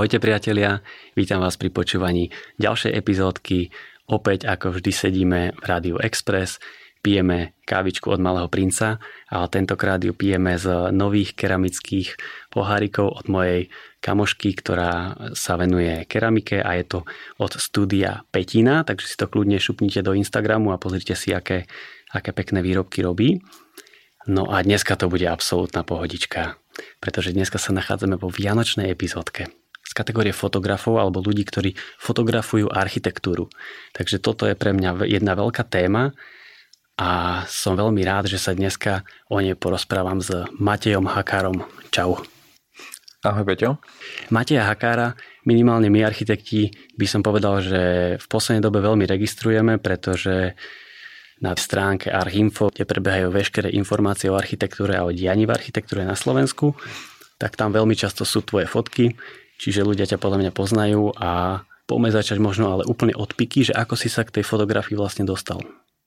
Ahojte priatelia, vítam vás pri počúvaní ďalšej epizódky. Opäť ako vždy sedíme v Rádiu Express, pijeme kávičku od Malého princa, ale tentokrát ju pijeme z nových keramických pohárikov od mojej kamošky, ktorá sa venuje keramike a je to od studia Petina, takže si to kľudne šupnite do Instagramu a pozrite si, aké, aké pekné výrobky robí. No a dneska to bude absolútna pohodička, pretože dneska sa nachádzame vo vianočnej epizódke z kategórie fotografov alebo ľudí, ktorí fotografujú architektúru. Takže toto je pre mňa jedna veľká téma a som veľmi rád, že sa dneska o nej porozprávam s Matejom Hakárom. Čau. Ahoj Peťo. Mateja Hakára, minimálne my architekti by som povedal, že v poslednej dobe veľmi registrujeme, pretože na stránke Archinfo, kde prebiehajú veškeré informácie o architektúre a o dianí v architektúre na Slovensku, tak tam veľmi často sú tvoje fotky, čiže ľudia ťa podľa mňa poznajú a poďme začať možno ale úplne od piky, že ako si sa k tej fotografii vlastne dostal.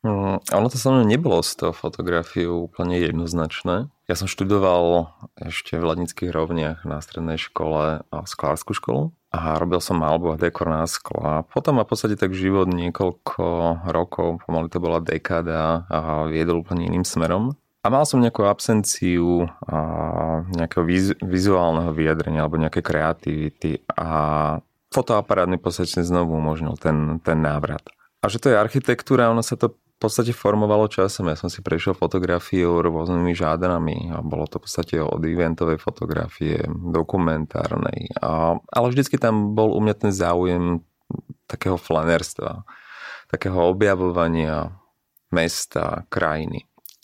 Mm, ono to mnou nebolo z toho fotografiu úplne jednoznačné. Ja som študoval ešte v Ladnických rovniach na strednej škole a sklárskú školu a robil som malbu a dekor na sklo. A potom ma v podstate tak život niekoľko rokov, pomaly to bola dekáda a viedol úplne iným smerom. A mal som nejakú absenciu a nejakého viz, vizuálneho vyjadrenia alebo nejaké kreativity a fotoaparát mi podstate znovu umožnil ten, ten návrat. A že to je architektúra, ono sa to v podstate formovalo časom. Ja som si prešiel fotografiou rôznymi žádanami a bolo to v podstate od eventovej fotografie, dokumentárnej. A, ale vždycky tam bol u mňa ten záujem takého flanerstva, takého objavovania mesta, krajiny.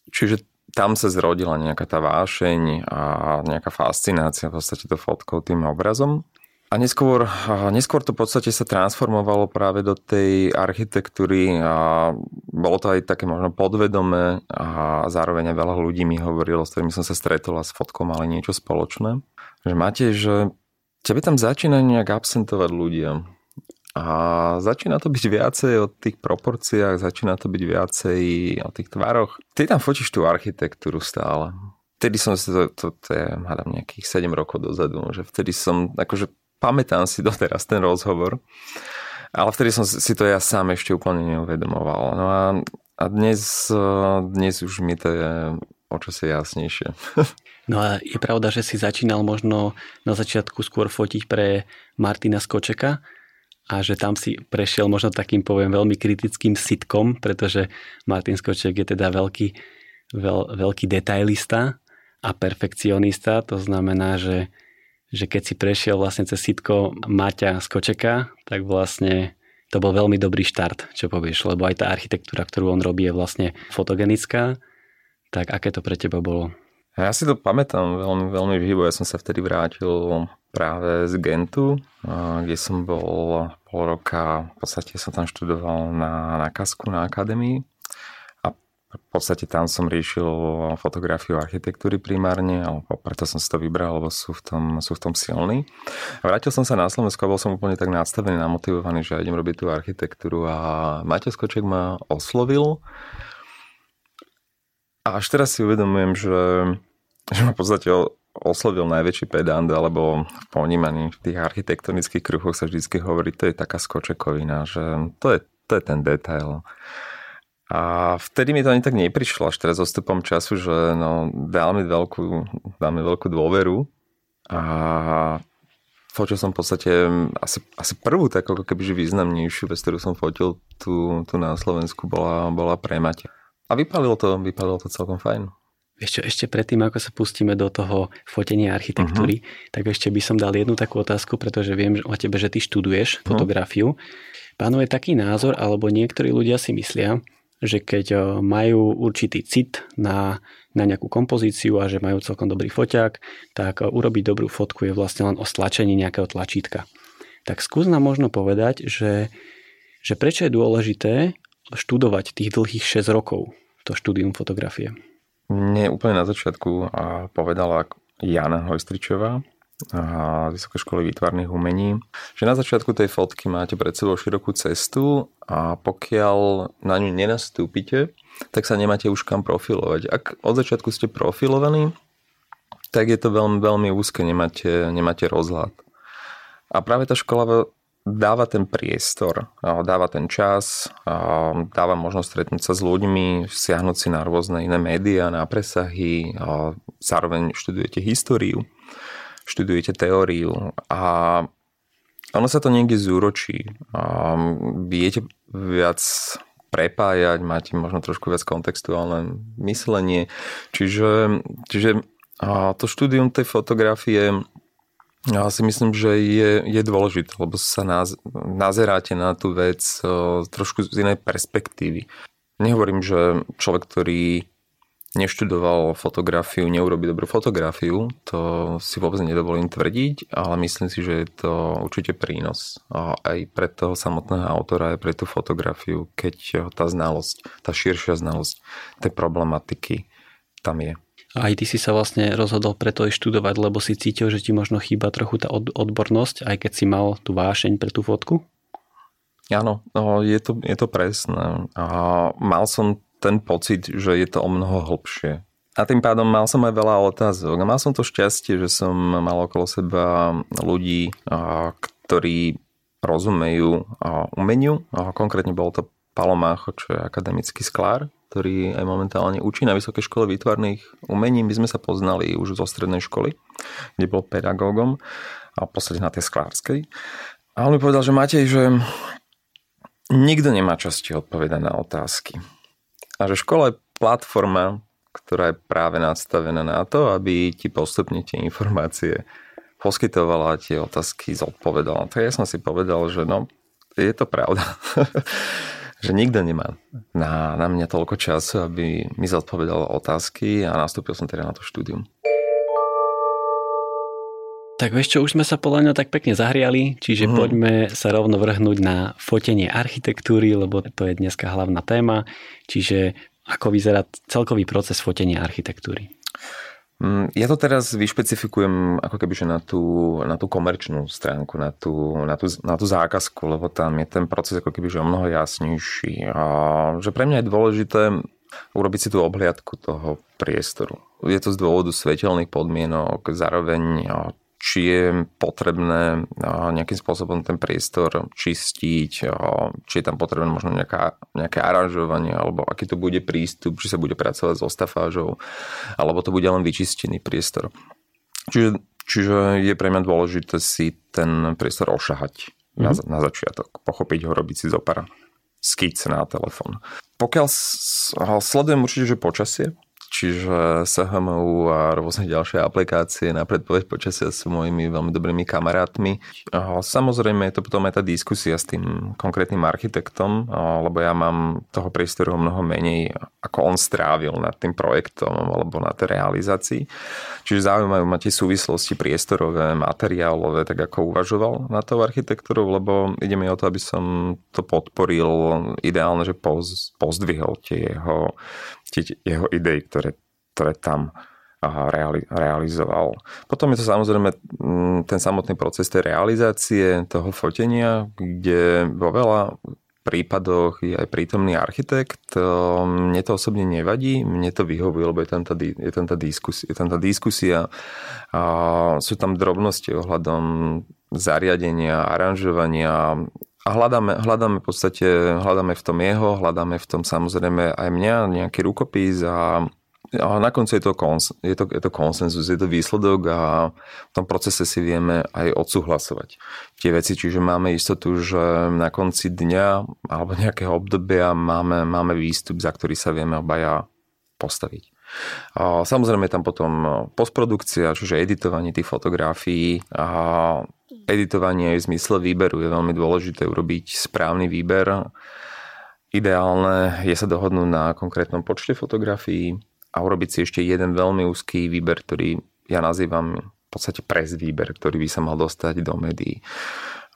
Čiže tam sa zrodila nejaká tá vášeň a nejaká fascinácia v podstate to fotkou, tým obrazom. A neskôr, neskôr to v podstate sa transformovalo práve do tej architektúry a bolo to aj také možno podvedomé a zároveň aj veľa ľudí mi hovorilo, s ktorými som sa stretol s fotkou mali niečo spoločné. Že máte, že tebe tam začína nejak absentovať ľudia. A začína to byť viacej o tých proporciách, začína to byť viacej o tých tvároch. Ty tam fotíš tú architektúru stále. Vtedy som si to, to, to je, hádam, nejakých 7 rokov dozadu, že vtedy som, akože pamätám si doteraz ten rozhovor, ale vtedy som si to ja sám ešte úplne neuvedomoval. No a, a dnes, dnes už mi to je o čo si jasnejšie. No a je pravda, že si začínal možno na začiatku skôr fotiť pre Martina Skočeka, a že tam si prešiel možno takým, poviem, veľmi kritickým sitkom, pretože Martin Skoček je teda veľký, veľ, veľký detailista a perfekcionista, to znamená, že, že keď si prešiel vlastne cez sitko Maťa Skočeka, tak vlastne to bol veľmi dobrý štart, čo povieš, lebo aj tá architektúra, ktorú on robí, je vlastne fotogenická, tak aké to pre teba bolo? Ja si to pamätám veľmi, veľmi živo. Ja som sa vtedy vrátil práve z Gentu, kde som bol pol roka, v podstate som tam študoval na, na kasku na akadémii a v podstate tam som riešil fotografiu architektúry primárne, alebo preto som si to vybral, lebo sú v tom, sú v tom silní. A vrátil som sa na Slovensku a bol som úplne tak nastavený, namotivovaný, že idem robiť tú architektúru a Maťo Skoček ma oslovil a až teraz si uvedomujem, že, že ma v podstate oslovil najväčší pedant, alebo v ponímaní v tých architektonických kruhoch sa vždy hovorí, to je taká skočekovina, že to je, to je ten detail. A vtedy mi to ani tak neprišlo, až teraz odstupom času, že no, dal mi veľkú, dal mi veľkú dôveru a fotil som v podstate asi, asi prvú takú ako kebyže významnejšiu vec, ktorú som fotil tu, tu na Slovensku, bola, bola pre Maťa. A vypalilo to, vypalilo to celkom fajn. Ešte, ešte predtým, ako sa pustíme do toho fotenia architektúry, uh-huh. tak ešte by som dal jednu takú otázku, pretože viem o tebe, že ty študuješ uh-huh. fotografiu. Pánuje taký názor, alebo niektorí ľudia si myslia, že keď e, majú určitý cit na, na nejakú kompozíciu a že majú celkom dobrý foťák, tak e, urobiť dobrú fotku je vlastne len o stlačení nejakého tlačítka. Tak skús nám možno povedať, že, že prečo je dôležité študovať tých dlhých 6 rokov to štúdium fotografie. Mne úplne na začiatku povedala Jana Hojstričová z Vysokej školy výtvarných umení, že na začiatku tej fotky máte pred sebou širokú cestu a pokiaľ na ňu nenastúpite, tak sa nemáte už kam profilovať. Ak od začiatku ste profilovaní, tak je to veľmi, veľmi úzke, nemáte, nemáte rozhľad. A práve tá škola dáva ten priestor, dáva ten čas, dáva možnosť stretnúť sa s ľuďmi, siahnuť si na rôzne iné médiá, na presahy, zároveň študujete históriu, študujete teóriu a ono sa to niekde zúročí. Viete viac prepájať, máte možno trošku viac kontextuálne myslenie. Čiže, čiže to štúdium tej fotografie ja si myslím, že je, je dôležité, lebo sa naz, nazeráte na tú vec trošku z inej perspektívy. Nehovorím, že človek, ktorý neštudoval fotografiu, neurobi dobrú fotografiu, to si vôbec nedovolím tvrdiť, ale myslím si, že je to určite prínos aj pre toho samotného autora, aj pre tú fotografiu, keď tá znalosť, tá širšia znalosť tej problematiky tam je. Aj ty si sa vlastne rozhodol preto aj študovať, lebo si cítil, že ti možno chýba trochu tá odbornosť, aj keď si mal tú vášeň pre tú fotku? Áno, no, je to, je to presné. A mal som ten pocit, že je to o mnoho hlbšie. A tým pádom mal som aj veľa otázok. A mal som to šťastie, že som mal okolo seba ľudí, ktorí rozumejú umeniu. Konkrétne bol to Palomácho, čo je akademický sklár, ktorý aj momentálne učí na Vysokej škole výtvarných umení. My sme sa poznali už zo strednej školy, kde bol pedagógom a podstate na tej sklárskej. A on mi povedal, že Matej, že nikto nemá časti odpovedať na otázky. A že škola je platforma, ktorá je práve nastavená na to, aby ti postupne tie informácie poskytovala, tie otázky zodpovedala. Tak ja som si povedal, že no, je to pravda. že nikto nemá na, na mňa toľko času, aby mi zodpovedal otázky a nastúpil som teda na to štúdium. Tak vieš čo, už sme sa podľa mňa tak pekne zahriali, čiže mm. poďme sa rovno vrhnúť na fotenie architektúry, lebo to je dneska hlavná téma. Čiže ako vyzerá celkový proces fotenia architektúry? Mm, ja to teraz vyšpecifikujem ako keby, že na tú, na tú komerčnú stránku, na tú, na, tú, na tú zákazku, lebo tam je ten proces ako keby, že o mnoho jasnejší. A že pre mňa je dôležité urobiť si tú obhliadku toho priestoru. Je to z dôvodu svetelných podmienok, zároveň či je potrebné nejakým spôsobom ten priestor čistiť, či je tam potrebné možno nejaká, nejaké aranžovanie, alebo aký to bude prístup, či sa bude pracovať s ostafážou, alebo to bude len vyčistený priestor. Čiže, čiže je pre mňa dôležité si ten priestor ošahať mm-hmm. na, mhm. na začiatok, pochopiť ho, robiť si zopara skic na telefón. Pokiaľ sledujem určite, že počasie, čiže SHMU a rôzne ďalšie aplikácie na predpoveď počasia sú mojimi veľmi dobrými kamarátmi. Samozrejme je to potom aj tá diskusia s tým konkrétnym architektom, lebo ja mám toho priestoru mnoho menej, ako on strávil nad tým projektom alebo na tej realizácii. Čiže zaujímajú ma tie súvislosti priestorové, materiálové, tak ako uvažoval na tou architektúrou, lebo ide mi o to, aby som to podporil ideálne, že pozdvihol tie jeho jeho idei, ktoré, ktoré tam reali, realizoval. Potom je to samozrejme mm, ten samotný proces tej realizácie, toho fotenia, kde vo veľa prípadoch je aj prítomný architekt. Mne to osobne nevadí, mne to vyhovuje, lebo je tam tá, je tam tá diskusia. Je tam tá diskusia a sú tam drobnosti ohľadom zariadenia, aranžovania, a hľadáme, hľadáme v podstate, hľadáme v tom jeho, hľadáme v tom samozrejme aj mňa, nejaký rukopis a a na konci je to, kons, je, to, je to konsenzus, je to výsledok a v tom procese si vieme aj odsúhlasovať tie veci. Čiže máme istotu, že na konci dňa alebo nejakého obdobia máme, máme výstup, za ktorý sa vieme obaja postaviť. A samozrejme tam potom postprodukcia, čiže editovanie tých fotografií a editovanie v zmysle výberu je veľmi dôležité urobiť správny výber. Ideálne je sa dohodnúť na konkrétnom počte fotografií a urobiť si ešte jeden veľmi úzký výber, ktorý ja nazývam v podstate pres výber, ktorý by sa mal dostať do médií.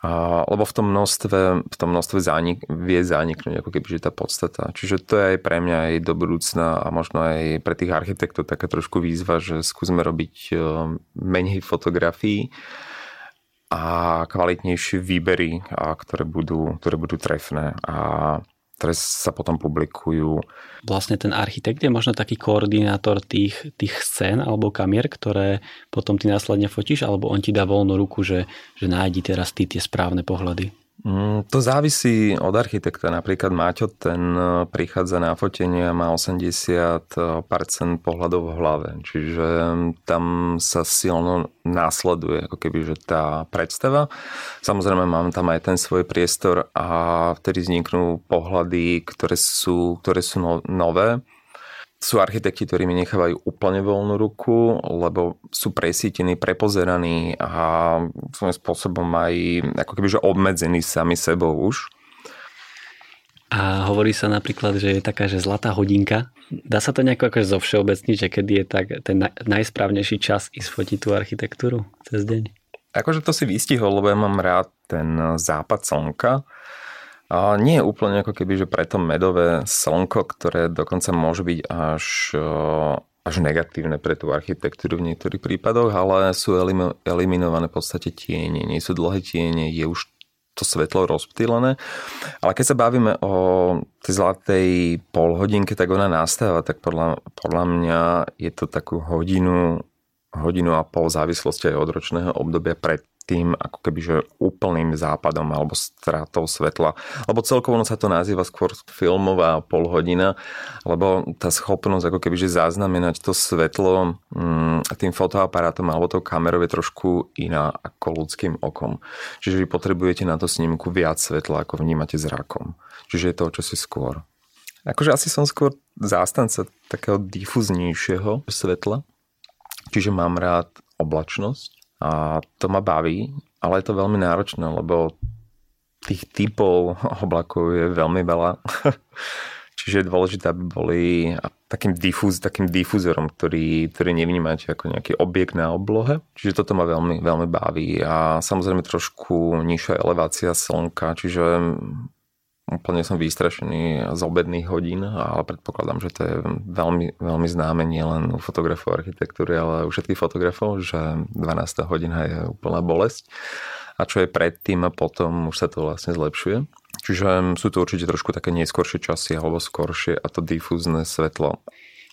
A, lebo v tom množstve, v tom množstve zánik, vie zaniknúť ako keby že tá podstata. Čiže to je aj pre mňa aj do budúcna a možno aj pre tých architektov taká trošku výzva, že skúsme robiť e, menej fotografií a kvalitnejšie výbery, a ktoré, budú, ktoré budú trefné. A ktoré sa potom publikujú. Vlastne ten architekt je možno taký koordinátor tých, tých scén alebo kamier, ktoré potom ty následne fotíš, alebo on ti dá voľnú ruku, že, že nájdi teraz ty tie správne pohľady. Mm, to závisí od architekta. Napríklad Máťo, ten e, prichádza na fotenie a má 80% pohľadov v hlave. Čiže tam sa silno následuje ako keby, že tá predstava. Samozrejme mám tam aj ten svoj priestor a vtedy vzniknú pohľady, ktoré sú, ktoré sú no, nové sú architekti, ktorí mi nechávajú úplne voľnú ruku, lebo sú presítení, prepozeraní a svojím spôsobom aj ako keby, že obmedzení sami sebou už. A hovorí sa napríklad, že je taká, že zlatá hodinka. Dá sa to nejako akože zo všeobecniť, že kedy je tak ten najsprávnejší čas ísť fotiť tú architektúru cez deň? Akože to si vystihol, lebo ja mám rád ten západ slnka a nie je úplne ako keby, že preto medové slnko, ktoré dokonca môže byť až, až negatívne pre tú architektúru v niektorých prípadoch, ale sú eliminované v podstate tiene. Nie sú dlhé tiene, je už to svetlo rozptýlené. Ale keď sa bavíme o tej zlatej polhodinke, tak ona nastáva, tak podľa, podľa mňa je to takú hodinu, hodinu a pol závislosti aj od ročného obdobia pred tým ako keby, že úplným západom alebo stratou svetla. Lebo celkovo sa to nazýva skôr filmová polhodina, lebo tá schopnosť ako keby, že zaznamenať to svetlo mm, tým fotoaparátom alebo tou kamerou je trošku iná ako ľudským okom. Čiže vy potrebujete na to snímku viac svetla, ako vnímate zrakom. Čiže je to čo si skôr. Akože asi som skôr zástanca takého difuznejšieho svetla. Čiže mám rád oblačnosť a to ma baví, ale je to veľmi náročné, lebo tých typov oblakov je veľmi veľa. Čiže je dôležité, aby boli takým, difúz, takým difúzorom, ktorý, ktorý nevnímate ako nejaký objekt na oblohe. Čiže toto ma veľmi, veľmi baví. A samozrejme trošku nižšia elevácia slnka, čiže úplne som vystrašený z obedných hodín, ale predpokladám, že to je veľmi, veľmi známe nielen u fotografov architektúry, ale u všetkých fotografov, že 12. hodina je úplná bolesť. A čo je predtým a potom už sa to vlastne zlepšuje. Čiže sú to určite trošku také neskôršie časy alebo skoršie a to difúzne svetlo.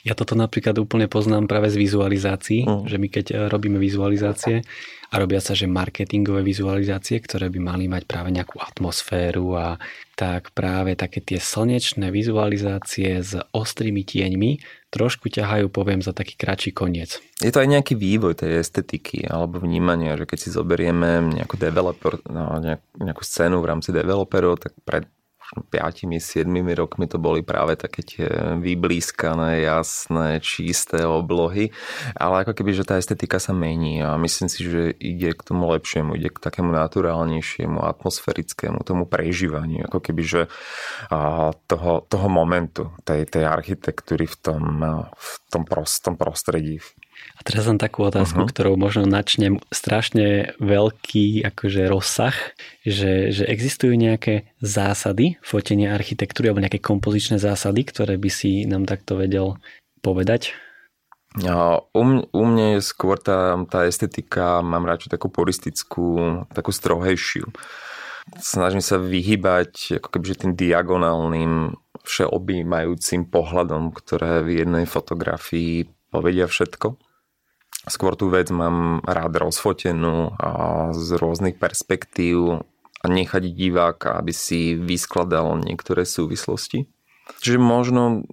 Ja toto napríklad úplne poznám práve z vizualizácií, mm. že my keď e, robíme vizualizácie a robia sa, že marketingové vizualizácie, ktoré by mali mať práve nejakú atmosféru a tak práve také tie slnečné vizualizácie s ostrými tieňmi trošku ťahajú, poviem, za taký kratší koniec. Je to aj nejaký vývoj tej estetiky alebo vnímania, že keď si zoberieme nejakú, developer, no, nejakú scénu v rámci developerov, tak pred 5-7 rokmi to boli práve také tie vyblískané, jasné, čisté oblohy, ale ako keby, že tá estetika sa mení a myslím si, že ide k tomu lepšiemu, ide k takému naturálnejšiemu, atmosférickému, tomu prežívaniu, ako keby, že toho, toho momentu, tej, tej architektúry v tom, v tom prostom prostredí. A teraz mám takú otázku, uh-huh. ktorou možno načnem strašne veľký akože rozsah, že, že existujú nejaké zásady fotenia architektúry alebo nejaké kompozičné zásady, ktoré by si nám takto vedel povedať? No, u, u mňa je skôr tá, tá estetika, mám radšej takú puristickú, takú strohejšiu. Snažím sa vyhybať ako keby tým diagonálnym všeobjímajúcim pohľadom, ktoré v jednej fotografii povedia všetko skôr tú vec mám rád rozfotenú a z rôznych perspektív a nechať diváka, aby si vyskladal niektoré súvislosti. Čiže možno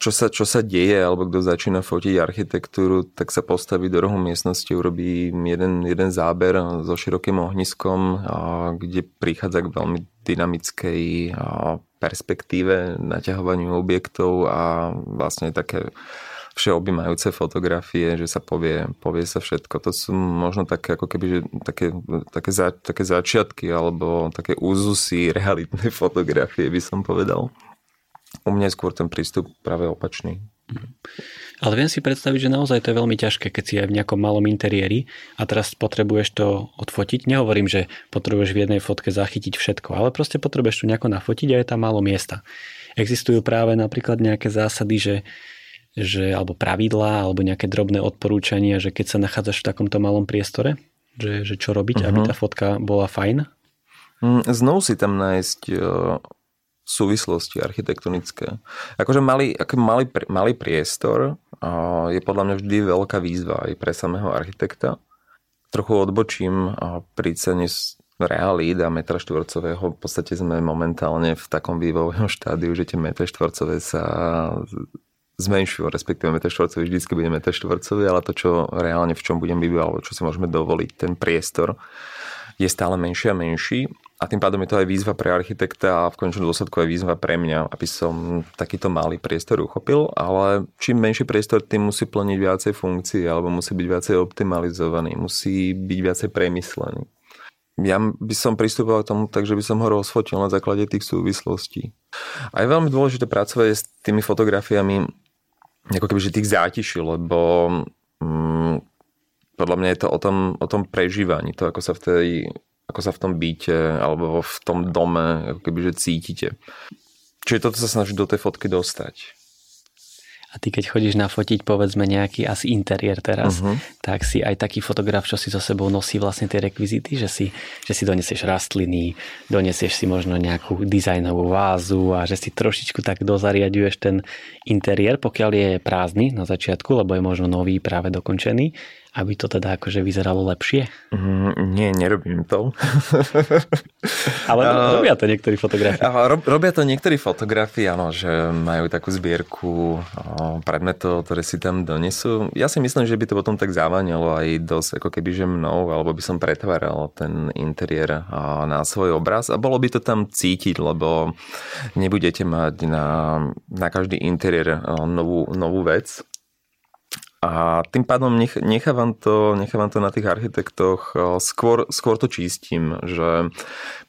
čo sa, čo sa deje, alebo kto začína fotiť architektúru, tak sa postaví do rohu miestnosti, urobí jeden, jeden záber so širokým ohniskom, a kde prichádza k veľmi dynamickej perspektíve naťahovaniu objektov a vlastne také všeobjímajúce fotografie, že sa povie, povie sa všetko. To sú možno také ako keby, že také, také, za, také začiatky alebo také úzusy realitnej fotografie by som povedal. U mňa je skôr ten prístup práve opačný. Ale viem si predstaviť, že naozaj to je veľmi ťažké, keď si aj v nejakom malom interiéri a teraz potrebuješ to odfotiť. Nehovorím, že potrebuješ v jednej fotke zachytiť všetko, ale proste potrebuješ to nejako nafotiť a je tam málo miesta. Existujú práve napríklad nejaké zásady, že že, alebo pravidlá, alebo nejaké drobné odporúčania, že keď sa nachádzaš v takomto malom priestore, že, že čo robiť, uh-huh. aby mhm. tá fotka bola fajn? Mm, znovu si tam nájsť súvislosti architektonické. Akože malý, ako malý, malý priestor je podľa mňa vždy veľká výzva aj pre samého architekta. Trochu odbočím pri cene realít a metra štvorcového. V podstate sme momentálne v takom vývojovom štádiu, že tie metre štvorcové sa zmenšujú, respektíve meter štvorcový vždycky bude meter štvorcový, ale to, čo reálne v čom budem bývať, alebo čo si môžeme dovoliť, ten priestor je stále menší a menší a tým pádom je to aj výzva pre architekta a v končnom dôsledku aj výzva pre mňa, aby som takýto malý priestor uchopil, ale čím menší priestor, tým musí plniť viacej funkcií alebo musí byť viacej optimalizovaný, musí byť viacej premyslený. Ja by som pristupoval k tomu tak, že by som ho rozfotil na základe tých súvislostí. A je veľmi dôležité pracovať s tými fotografiami ako keby, že tých zátiší, lebo mm, podľa mňa je to o tom, o tom prežívaní, to ako sa v tej ako sa v tom byte alebo v tom dome ako keby, že cítite. Čiže toto sa snaží do tej fotky dostať. A ty keď chodíš nafotiť povedzme nejaký asi interiér teraz, uh-huh. tak si aj taký fotograf, čo si so sebou nosí vlastne tie rekvizity, že si, že si donesieš rastliny, donesieš si možno nejakú dizajnovú vázu a že si trošičku tak dozariaduješ ten interiér, pokiaľ je prázdny na začiatku, lebo je možno nový, práve dokončený aby to teda akože vyzeralo lepšie? Mm, nie, nerobím to. Ale uh, robia to niektorí fotografi. Uh, robia to niektorí fotografi, áno, že majú takú zbierku uh, predmetov, ktoré si tam donesú. Ja si myslím, že by to potom tak zaváňalo aj dosť ako keby, že mnou, alebo by som pretváral ten interiér uh, na svoj obraz a bolo by to tam cítiť, lebo nebudete mať na, na každý interiér uh, novú, novú vec, a tým pádom nech, nechávam, to, nechávam to na tých architektoch, skôr, skôr to čistím, že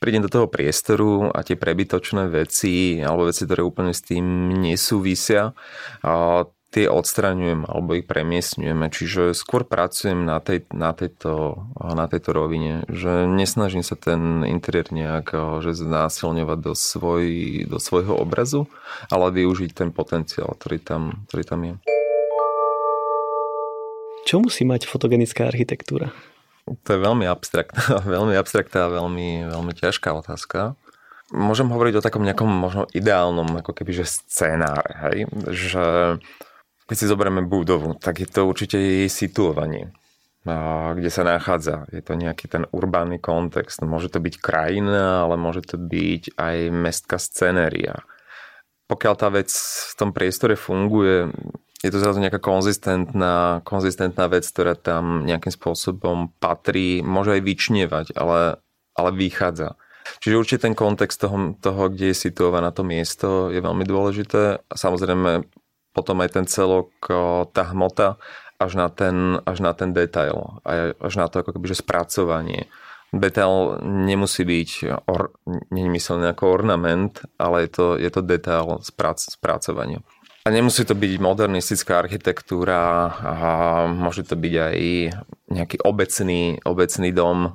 prídem do toho priestoru a tie prebytočné veci alebo veci, ktoré úplne s tým nesúvisia, a tie odstraňujem alebo ich premiestňujeme. Čiže skôr pracujem na, tej, na, tejto, na tejto rovine, že nesnažím sa ten interiér nejak že znásilňovať do, svoj, do svojho obrazu, ale využiť ten potenciál, ktorý tam, ktorý tam je. Čo musí mať fotogenická architektúra? To je veľmi abstraktná, veľmi abstraktná a veľmi, veľmi ťažká otázka. Môžem hovoriť o takom nejakom možno ideálnom ako keby, že scenáre, hej? že keď si zoberieme budovu, tak je to určite jej situovanie, kde sa nachádza. Je to nejaký ten urbánny kontext. Môže to byť krajina, ale môže to byť aj mestská scenéria. Pokiaľ tá vec v tom priestore funguje, je to zrazu nejaká konzistentná, konzistentná vec, ktorá tam nejakým spôsobom patrí, môže aj vyčnievať, ale, ale vychádza. Čiže určite ten kontext toho, toho, kde je situované to miesto, je veľmi dôležité. A samozrejme potom aj ten celok, tá hmota, až na ten, až na ten detail, až na to ako keby, že spracovanie. Detail nemusí byť, or, nie ako ornament, ale je to, je to detail sprac, spracovania. A nemusí to byť modernistická architektúra, a môže to byť aj nejaký obecný, obecný dom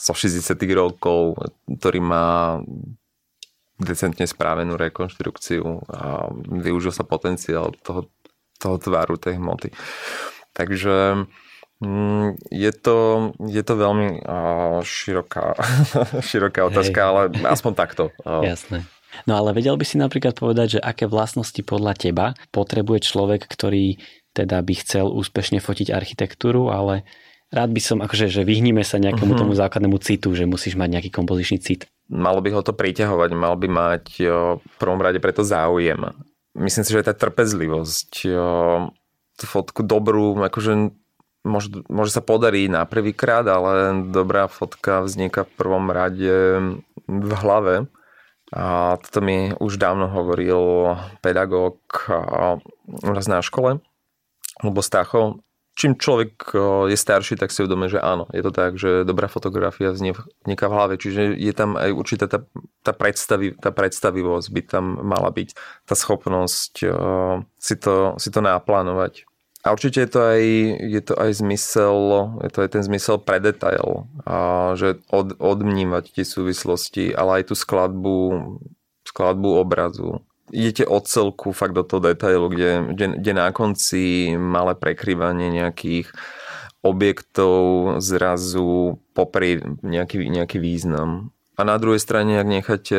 zo 60 rokov, ktorý má decentne správenú rekonštrukciu a využil sa potenciál toho, toho tvaru, tej hmoty. Takže mm, je to, je to veľmi široká, široká otázka, Hej. ale aspoň takto. Jasné. No ale vedel by si napríklad povedať, že aké vlastnosti podľa teba potrebuje človek, ktorý teda by chcel úspešne fotiť architektúru, ale rád by som, akože, že vyhníme sa nejakému uh-huh. tomu základnému citu, že musíš mať nejaký kompozičný cit. Malo by ho to priťahovať, mal by mať jo, v prvom rade preto záujem. Myslím si, že tá trpezlivosť, jo, tú fotku dobrú, akože môže, môže sa podariť na prvýkrát, ale dobrá fotka vzniká v prvom rade v hlave a toto mi už dávno hovoril pedagóg nás na škole, lebo Stacho. Čím človek je starší, tak si uvedomuje, že áno, je to tak, že dobrá fotografia vzniká v hlave, čiže je tam aj určitá tá, tá, predstavi, tá predstavivosť by tam mala byť, tá schopnosť si to, si to naplánovať. A určite je to aj, je to aj zmysel, je to aj ten zmysel pre detail, a že od, odmnívať tie súvislosti, ale aj tú skladbu, skladbu obrazu. Idete od celku fakt do toho detailu, kde, kde, kde na konci malé prekryvanie nejakých objektov zrazu popri nejaký, nejaký význam. a na druhej strane, ak necháte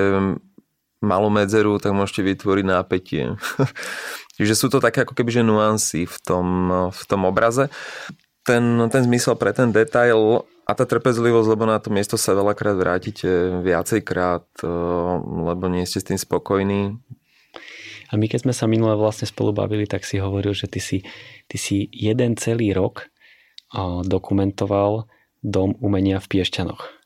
malú medzeru, tak môžete vytvoriť nápetie. Čiže sú to také ako keby že nuancy v tom, v tom obraze. Ten, ten zmysel pre ten detail a tá trpezlivosť, lebo na to miesto sa veľakrát vrátite viacejkrát, eh, lebo nie ste s tým spokojní. A my keď sme sa minule vlastne spolu bavili, tak si hovoril, že ty si, ty si jeden celý rok eh, dokumentoval dom umenia v Piešťanoch.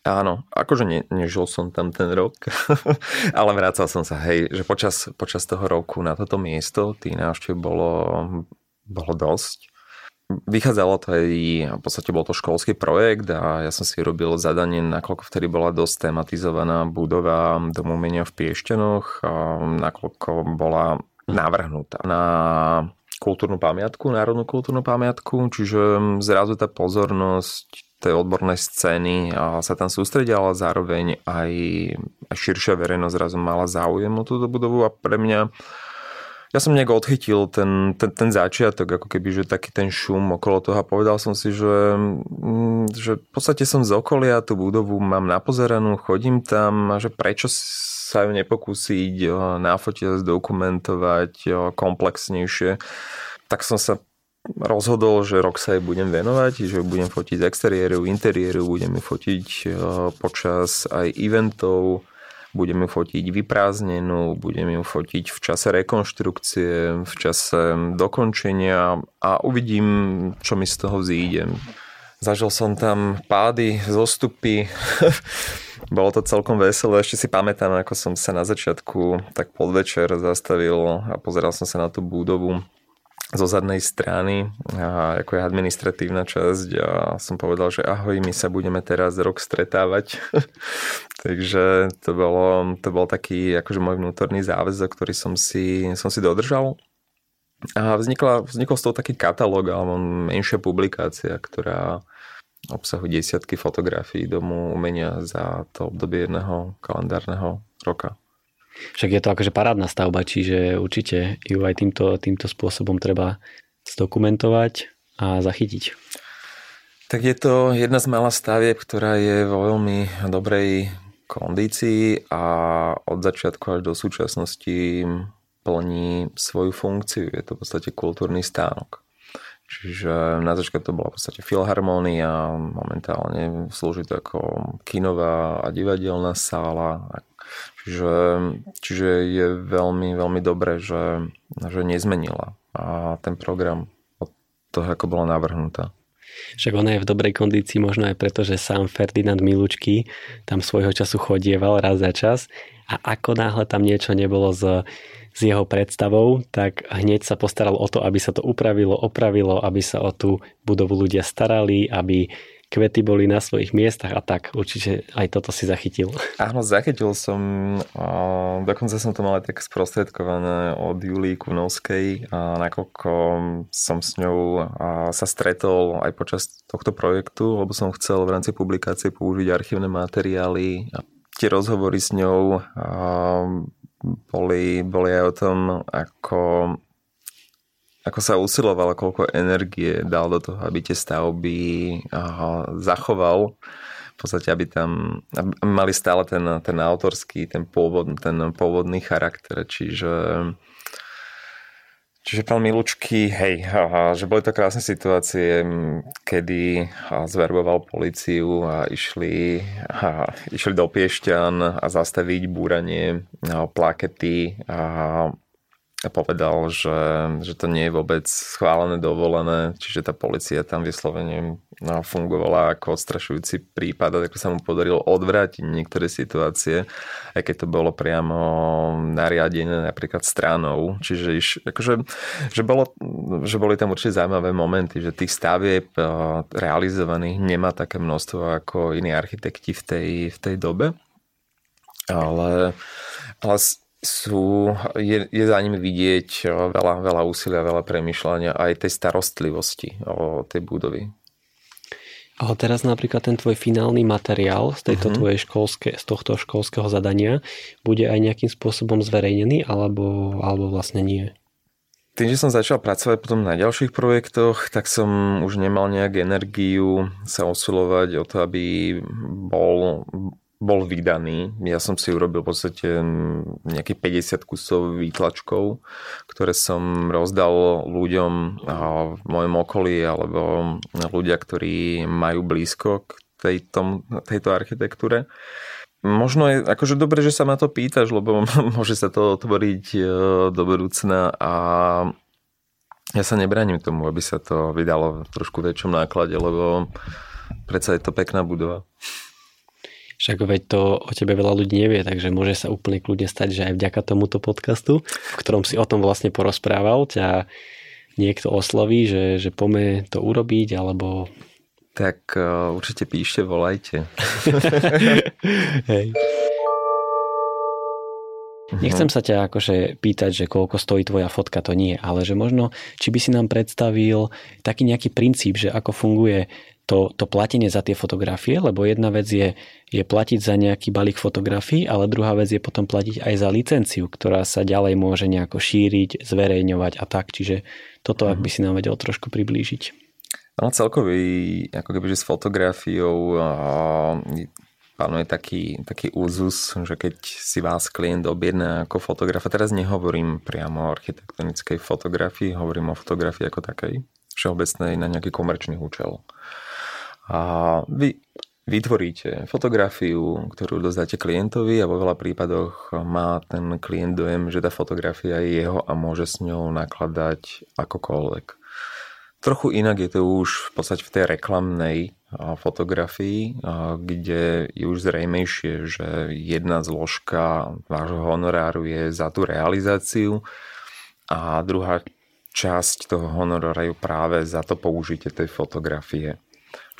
Áno, akože ne, nežil som tam ten rok, ale vrácal som sa, hej, že počas, počas toho roku na toto miesto tých návštev bolo, bolo dosť. Vychádzalo to aj, v podstate bol to školský projekt a ja som si robil zadanie, nakoľko vtedy bola dosť tematizovaná budova domu umenia v Piešťanoch, nakoľko bola navrhnutá na kultúrnu pamiatku, národnú kultúrnu pamiatku, čiže zrazu tá pozornosť tej odbornej scény a sa tam sústredia, ale zároveň aj širšia verejnosť zrazu mala záujem o túto budovu a pre mňa ja som nejak odchytil ten, ten, ten začiatok, ako keby, že taký ten šum okolo toho a povedal som si, že, mm, že v podstate som z okolia, tú budovu mám napozeranú, chodím tam a že prečo sa ju nepokúsiť nafotiť, zdokumentovať komplexnejšie. Tak som sa rozhodol, že rok sa jej budem venovať, že budem fotiť z exteriéru, interiéru, budem ju fotiť eh, počas aj eventov, budem ju fotiť vyprázdnenú, budem ju fotiť v čase rekonštrukcie, v čase dokončenia a uvidím, čo mi z toho vzíde. Zažil som tam pády, zostupy, bolo to celkom veselé. Ešte si pamätám, ako som sa na začiatku tak podvečer zastavil a pozeral som sa na tú budovu zo zadnej strany, a ako je administratívna časť a som povedal, že ahoj, my sa budeme teraz rok stretávať. Takže to, bolo, to bol taký akože môj vnútorný záväzok, ktorý som si, som si dodržal. A vznikla, vznikol z toho taký katalóg alebo menšia publikácia, ktorá obsahuje desiatky fotografií domu umenia za to obdobie jedného kalendárneho roka. Však je to akože parádna stavba, čiže určite ju aj týmto, týmto spôsobom treba zdokumentovať a zachytiť. Tak je to jedna z malá stavieb, ktorá je vo veľmi dobrej kondícii a od začiatku až do súčasnosti plní svoju funkciu. Je to v podstate kultúrny stánok. Čiže na začiatku to bola v podstate filharmónia, momentálne slúži to ako kinová a divadelná sála, Čiže, čiže je veľmi, veľmi dobré, že, že nezmenila a ten program od toho, ako bola navrhnutá. Však ona je v dobrej kondícii možno aj preto, že sám Ferdinand Milučky tam svojho času chodieval raz za čas a ako náhle tam niečo nebolo z, s jeho predstavou, tak hneď sa postaral o to, aby sa to upravilo, opravilo, aby sa o tú budovu ľudia starali, aby kvety boli na svojich miestach a tak. Určite aj toto si zachytil. Áno, zachytil som. Dokonca som to mal aj tak sprostredkované od Julii Kunovskej, nakoľko som s ňou sa stretol aj počas tohto projektu, lebo som chcel v rámci publikácie použiť archívne materiály tie rozhovory s ňou boli, boli aj o tom, ako ako sa usiloval, koľko energie dal do toho, aby tie stavby zachoval. V podstate, aby tam aby mali stále ten, ten autorský, ten, pôvod, ten pôvodný charakter. Čiže Čiže pán Milučky, hej, že boli to krásne situácie, kedy zverboval policiu a išli, a išli do Piešťan a zastaviť búranie plakety a a povedal, že, že to nie je vôbec schválené, dovolené, čiže tá policia tam vyslovene no, fungovala ako odstrašujúci prípad a tak sa mu podarilo odvrátiť niektoré situácie, aj keď to bolo priamo nariadené napríklad stranou, čiže iš, akože, že, bolo, že boli tam určite zaujímavé momenty, že tých stavieb eh, realizovaných nemá také množstvo ako iní architekti v tej, v tej dobe, ale, ale sú, je, je za nimi vidieť veľa, veľa úsilia, veľa premyšľania aj tej starostlivosti o tej budovy. A teraz napríklad ten tvoj finálny materiál z tejto uh-huh. tvojej školské, z tohto školského zadania bude aj nejakým spôsobom zverejnený alebo, alebo vlastne nie? Tým, že som začal pracovať potom na ďalších projektoch, tak som už nemal nejak energiu sa usilovať o to, aby bol bol vydaný. Ja som si urobil v podstate nejakých 50 kusov výtlačkov, ktoré som rozdal ľuďom v mojom okolí alebo ľudia, ktorí majú blízko k tejto, tejto architektúre. Možno je akože dobre, že sa ma to pýtaš, lebo môže sa to otvoriť e, do budúcna a ja sa nebraním tomu, aby sa to vydalo v trošku väčšom náklade, lebo predsa je to pekná budova. Však veď to o tebe veľa ľudí nevie, takže môže sa úplne kľudne stať, že aj vďaka tomuto podcastu, v ktorom si o tom vlastne porozprával, ťa niekto osloví, že, že pome to urobiť, alebo... Tak uh, určite píšte, volajte. Hej. Nechcem sa ťa akože pýtať, že koľko stojí tvoja fotka, to nie, ale že možno, či by si nám predstavil taký nejaký princíp, že ako funguje to, to platenie za tie fotografie, lebo jedna vec je, je platiť za nejaký balík fotografií, ale druhá vec je potom platiť aj za licenciu, ktorá sa ďalej môže nejako šíriť, zverejňovať a tak. Čiže toto, mm-hmm. ak mhm. by si nám vedel trošku priblížiť. No celkový, ako keby, že s fotografiou panuje taký, taký úzus, že keď si vás klient objedná ako fotografa, teraz nehovorím priamo o architektonickej fotografii, hovorím o fotografii ako takej, všeobecnej na nejaký komerčný účel. A vy vytvoríte fotografiu, ktorú dozdáte klientovi a vo veľa prípadoch má ten klient dojem, že tá fotografia je jeho a môže s ňou nakladať akokoľvek. Trochu inak je to už v podstate v tej reklamnej fotografii, kde je už zrejmejšie, že jedna zložka vášho honoráru je za tú realizáciu a druhá časť toho honoráru práve za to použitie tej fotografie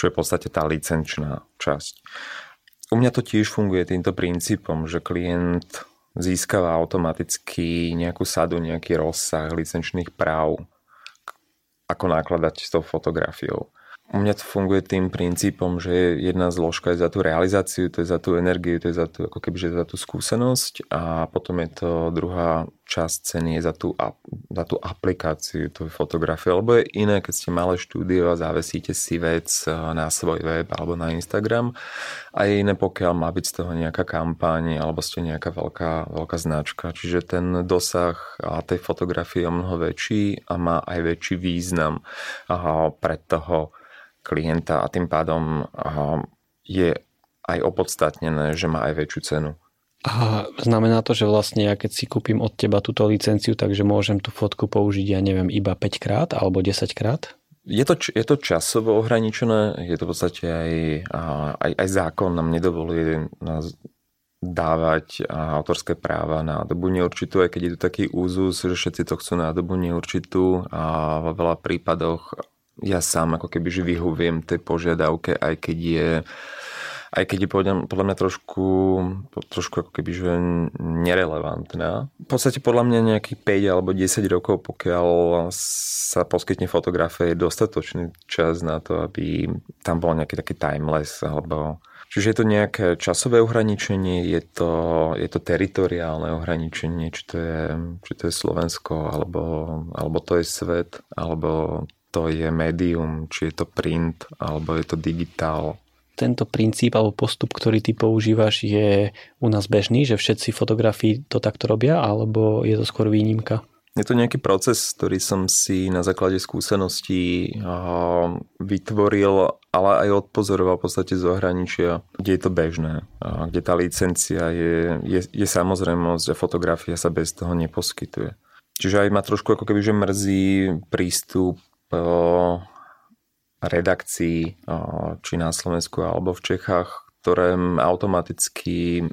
čo je v podstate tá licenčná časť. U mňa to tiež funguje týmto princípom, že klient získava automaticky nejakú sadu, nejaký rozsah licenčných práv, ako nakladať s tou fotografiou. U mňa to funguje tým princípom, že jedna zložka je za tú realizáciu, to je za tú energiu, to je za tú, ako keby, že za tú skúsenosť. A potom je to druhá časť ceny je za tú, za tú aplikáciu tej fotografie, lebo je iné, keď ste malé štúdio a závesíte si vec eh, na svoj web alebo na Instagram. A je iné, pokiaľ má byť z toho nejaká kampaň alebo ste nejaká veľká, veľká značka. Čiže ten dosah tej fotografie je mnoho väčší a má aj väčší význam. Pre toho klienta a tým pádom je aj opodstatnené, že má aj väčšiu cenu. A znamená to, že vlastne ja keď si kúpim od teba túto licenciu, takže môžem tú fotku použiť, ja neviem, iba 5 krát alebo 10 krát? Je to, je to časovo ohraničené, je to v podstate aj, aj, aj zákon nám nedovoluje nás dávať autorské práva na dobu neurčitú, aj keď je to taký úzus, že všetci to chcú na dobu neurčitú a vo veľa prípadoch ja sám ako keby že vyhoviem tej požiadavke, aj keď je aj keď je podľa, podľa mňa trošku, trošku ako keby že nerelevantná. V podstate podľa mňa nejakých 5 alebo 10 rokov, pokiaľ sa poskytne fotografie, je dostatočný čas na to, aby tam bol nejaký taký timeless alebo Čiže je to nejaké časové ohraničenie, je to, je to teritoriálne ohraničenie, či to je, či to je Slovensko, alebo, alebo to je svet, alebo to je médium, či je to print alebo je to digitál. Tento princíp alebo postup, ktorý ty používaš, je u nás bežný, že všetci fotografii to takto robia, alebo je to skôr výnimka? Je to nejaký proces, ktorý som si na základe skúseností vytvoril, ale aj odpozoroval v podstate z ohraničia, kde je to bežné, kde tá licencia je, je, je samozrejmosť a fotografia sa bez toho neposkytuje. Čiže aj ma trošku ako keby že mrzí prístup redakcií, či na Slovensku alebo v Čechách, ktoré automaticky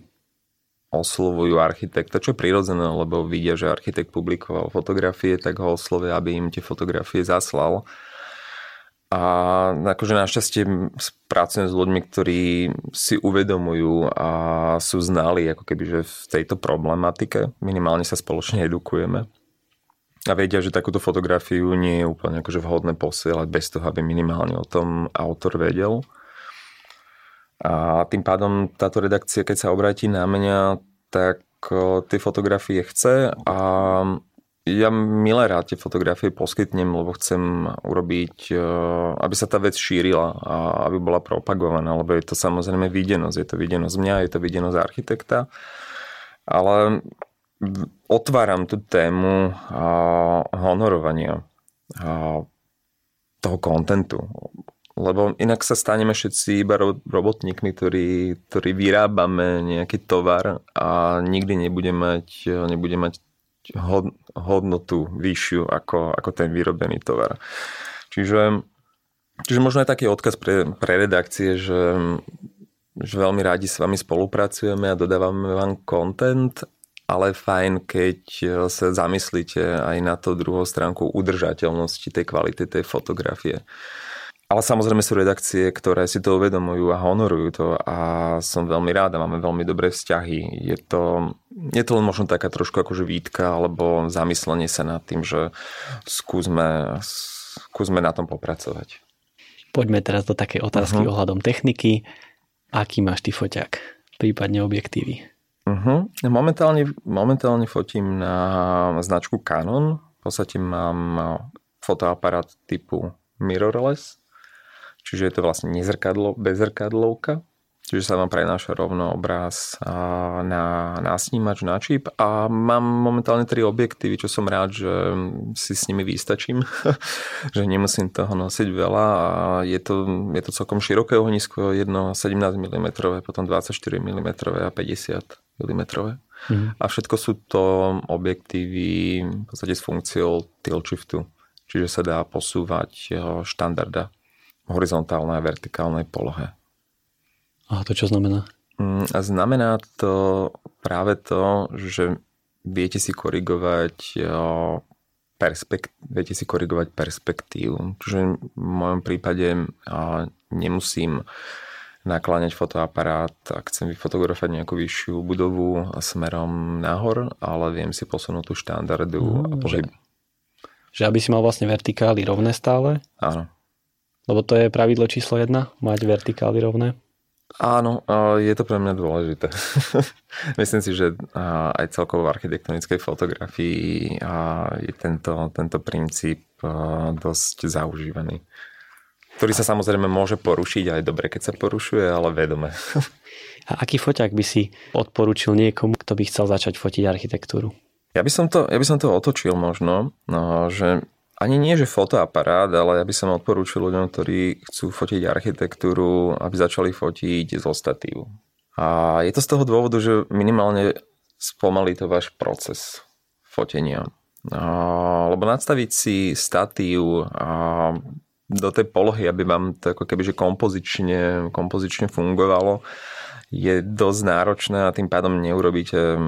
oslovujú architekta, čo je prirodzené, lebo vidia, že architekt publikoval fotografie, tak ho oslovia, aby im tie fotografie zaslal. A akože našťastie pracujem s ľuďmi, ktorí si uvedomujú a sú znali ako keby, že v tejto problematike. Minimálne sa spoločne edukujeme a vedia, že takúto fotografiu nie je úplne akože vhodné posielať bez toho, aby minimálne o tom autor vedel. A tým pádom táto redakcia, keď sa obráti na mňa, tak tie fotografie chce a ja milé rád tie fotografie poskytnem, lebo chcem urobiť, aby sa tá vec šírila a aby bola propagovaná, lebo je to samozrejme videnosť. Je to videnosť mňa, je to videnosť architekta. Ale otváram tú tému honorovania toho kontentu. Lebo inak sa staneme všetci iba robotníkmi, ktorí, ktorí vyrábame nejaký tovar a nikdy nebude mať, nebude mať hodnotu vyššiu ako, ako ten vyrobený tovar. Čiže, čiže možno aj taký odkaz pre, pre redakcie, že, že veľmi rádi s vami spolupracujeme a dodávame vám content, ale fajn, keď sa zamyslíte aj na to druhou stránku udržateľnosti tej kvality tej fotografie. Ale samozrejme sú redakcie, ktoré si to uvedomujú a honorujú to a som veľmi rád a máme veľmi dobré vzťahy. Je to, je to len možno taká trošku akože výtka alebo zamyslenie sa nad tým, že skúsme, skúsme na tom popracovať. Poďme teraz do takej otázky uh-huh. ohľadom techniky. Aký máš ty foťák? Prípadne objektívy? Uh-huh. Momentálne, momentálne fotím na značku Canon. V podstate mám fotoaparát typu mirrorless Čiže je to vlastne nezrkadlo, bezrkadlovka. Čiže sa vám prenáša rovno obraz na, na snímač, na čip a mám momentálne tri objektívy, čo som rád, že si s nimi vystačím, že nemusím toho nosiť veľa a je to, je to celkom široké ohnisko, jedno 17 mm, potom 24 mm a 50 mm. A všetko sú to objektívy v podstate s funkciou tilt shiftu, čiže sa dá posúvať štandarda horizontálnej a vertikálnej polohe. A to čo znamená? Mm, a znamená to práve to, že viete si korigovať perspekt, viete si korigovať perspektívu. Čiže v mojom prípade nemusím nakláňať fotoaparát a chcem vyfotografovať nejakú vyššiu budovu smerom nahor, ale viem si posunúť tú štandardu mm, a pohyb. Že, že aby si mal vlastne vertikály rovné stále? Áno. Lebo to je pravidlo číslo jedna, mať vertikály rovné. Áno, je to pre mňa dôležité. Myslím si, že aj celkovo v architektonickej fotografii je tento, tento princíp dosť zaužívaný. Ktorý sa samozrejme môže porušiť aj dobre, keď sa porušuje, ale vedome. A aký foťák by si odporučil niekomu, kto by chcel začať fotiť architektúru? Ja by som to, ja by som to otočil možno, no, že ani nie, že fotoaparát, ale ja by som odporúčil ľuďom, ktorí chcú fotiť architektúru, aby začali fotiť zo statívu. A je to z toho dôvodu, že minimálne spomalí to váš proces fotenia. A, lebo nadstaviť si statív a do tej polohy, aby vám to ako keby že kompozične, kompozične fungovalo, je dosť náročné a tým pádom neurobíte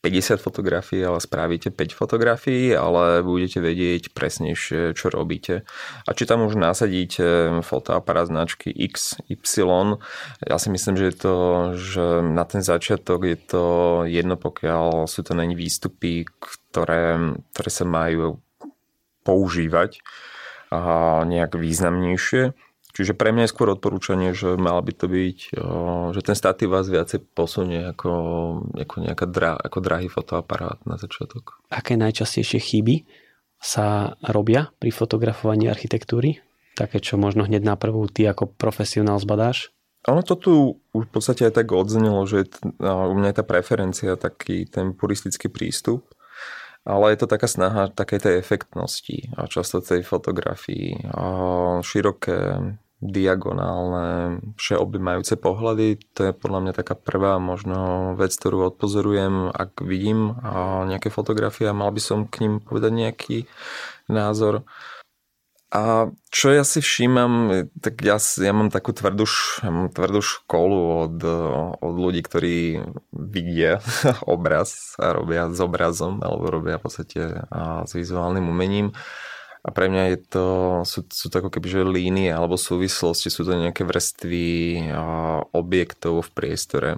50 fotografií, ale spravíte 5 fotografií, ale budete vedieť presnejšie, čo robíte. A či tam už nasadíte fotoaparát značky X, Y, ja si myslím, že je to, že na ten začiatok je to jedno, pokiaľ sú to není výstupy, ktoré, ktoré sa majú používať nejak významnejšie Čiže pre mňa je skôr odporúčanie, že mal by to byť, že ten statív vás viacej posunie ako, ako nejaká dra, ako drahý fotoaparát na začiatok. Aké najčastejšie chyby sa robia pri fotografovaní architektúry? Také, čo možno hneď na prvú ty ako profesionál zbadáš? Ono to tu už v podstate aj tak odznelo, že u mňa je tá preferencia, taký ten puristický prístup ale je to taká snaha takej tej efektnosti a často tej fotografii. A široké, diagonálne, všeobjímajúce pohľady, to je podľa mňa taká prvá možno vec, ktorú odpozorujem, ak vidím nejaké fotografie a mal by som k ním povedať nejaký názor. A čo ja si všímam, tak ja, ja mám takú tvrdú, ja mám tvrdú školu od, od ľudí, ktorí vidia obraz a robia s obrazom alebo robia v podstate s vizuálnym umením. A pre mňa je to, sú, sú to ako keby že línie alebo súvislosti, sú to nejaké vrstvy objektov v priestore.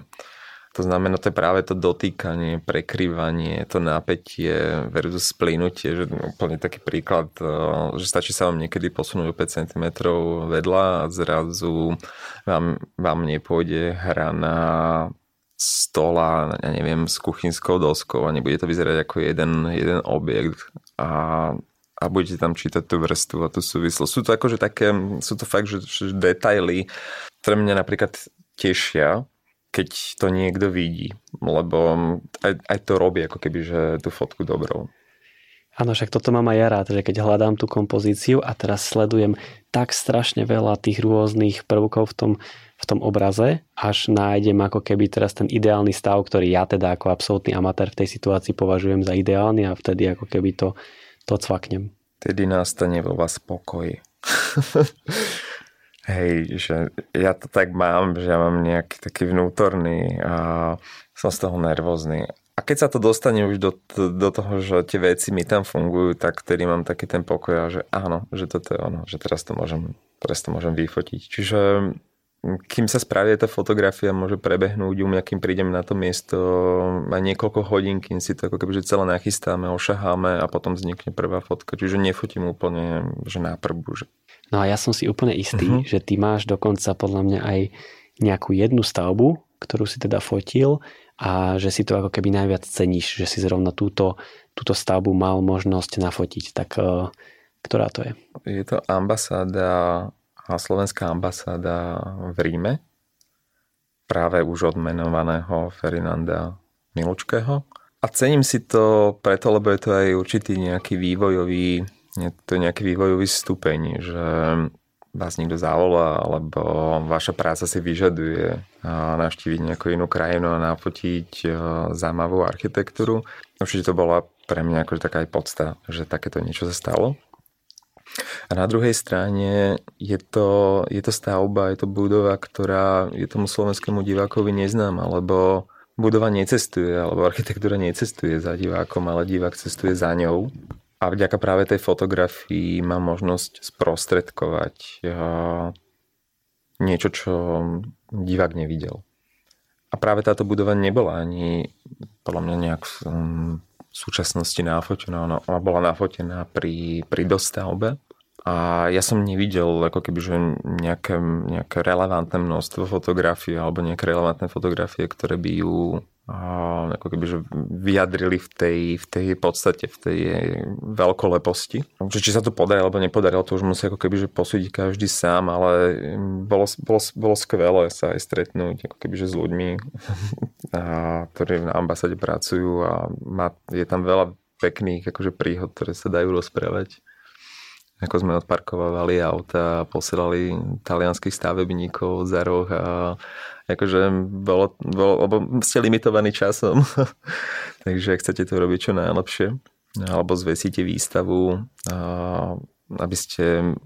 To znamená, to je práve to dotýkanie, prekryvanie, to napätie versus splynutie, že úplne taký príklad, eh, že stačí sa vám niekedy posunúť o 5 cm vedľa a zrazu vám, vám nepôjde hra na stola, ja neviem, s kuchynskou doskou a nebude to vyzerať ako jeden, jeden objekt a, a budete tam čítať tú vrstvu a tú súvislosť. Sú to akože také, sú to fakt, že, že detaily, ktoré mňa napríklad tešia, keď to niekto vidí, lebo aj, aj to robí ako keby, že tú fotku dobrou. Áno, však toto mám aj ja rád, že keď hľadám tú kompozíciu a teraz sledujem tak strašne veľa tých rôznych prvkov v tom, v tom obraze, až nájdem ako keby teraz ten ideálny stav, ktorý ja teda ako absolútny amatér v tej situácii považujem za ideálny a vtedy ako keby to, to cvaknem. Tedy nastane vo vás pokoj. Hej, že ja to tak mám, že ja mám nejaký taký vnútorný a som z toho nervózny. A keď sa to dostane už do, do toho, že tie veci mi tam fungujú, tak tedy mám taký ten pokoj že áno, že toto je ono, že teraz to môžem, teraz to môžem vyfotiť. Čiže kým sa spraví tá fotografia, môže prebehnúť u mňa, kým prídem na to miesto aj niekoľko hodín, kým si to ako keby že celé nachystáme, ošaháme a potom vznikne prvá fotka. Čiže nefotím úplne, že na prvú. Že... No a ja som si úplne istý, uh-huh. že ty máš dokonca podľa mňa aj nejakú jednu stavbu, ktorú si teda fotil a že si to ako keby najviac ceníš, že si zrovna túto, túto stavbu mal možnosť nafotiť. Tak uh, ktorá to je? Je to ambasáda a slovenská ambasáda v Ríme, práve už odmenovaného Ferdinanda Milučkého. A cením si to preto, lebo je to aj určitý nejaký vývojový, to je nejaký vývojový stupeň, že vás niekto zavolá, alebo vaša práca si vyžaduje navštíviť nejakú inú krajinu a nafotiť zaujímavú architektúru. Určite to bola pre mňa akože taká aj podsta, že takéto niečo sa stalo. A na druhej strane je to, je to stavba, je to budova, ktorá je tomu slovenskému divákovi neznáma, lebo budova necestuje, alebo architektúra necestuje za divákom, ale divák cestuje za ňou. A vďaka práve tej fotografii mám možnosť sprostredkovať niečo, čo divák nevidel. A práve táto budova nebola ani podľa mňa nejak v súčasnosti nafotená. Ona, ona bola nafotená pri, pri dostavbe a ja som nevidel ako keby, že nejaké, nejaké relevantné množstvo fotografií alebo nejaké relevantné fotografie, ktoré by ju ako keby, že vyjadrili v tej, v tej podstate, v tej veľkoleposti. Že či sa to podarilo alebo nepodarilo, to už musí ako keby, že posúdiť každý sám, ale bolo, bolo, bolo skvelé sa aj stretnúť ako keby, že s ľuďmi, a, ktorí na ambasáde pracujú a má, je tam veľa pekných akože príhod, ktoré sa dajú rozprávať ako sme odparkovali auta a posielali talianských stavebníkov za roh a akože bolo, bolo, lebo ste limitovaní časom, takže ak chcete to robiť čo najlepšie, alebo zvesíte výstavu, aby ste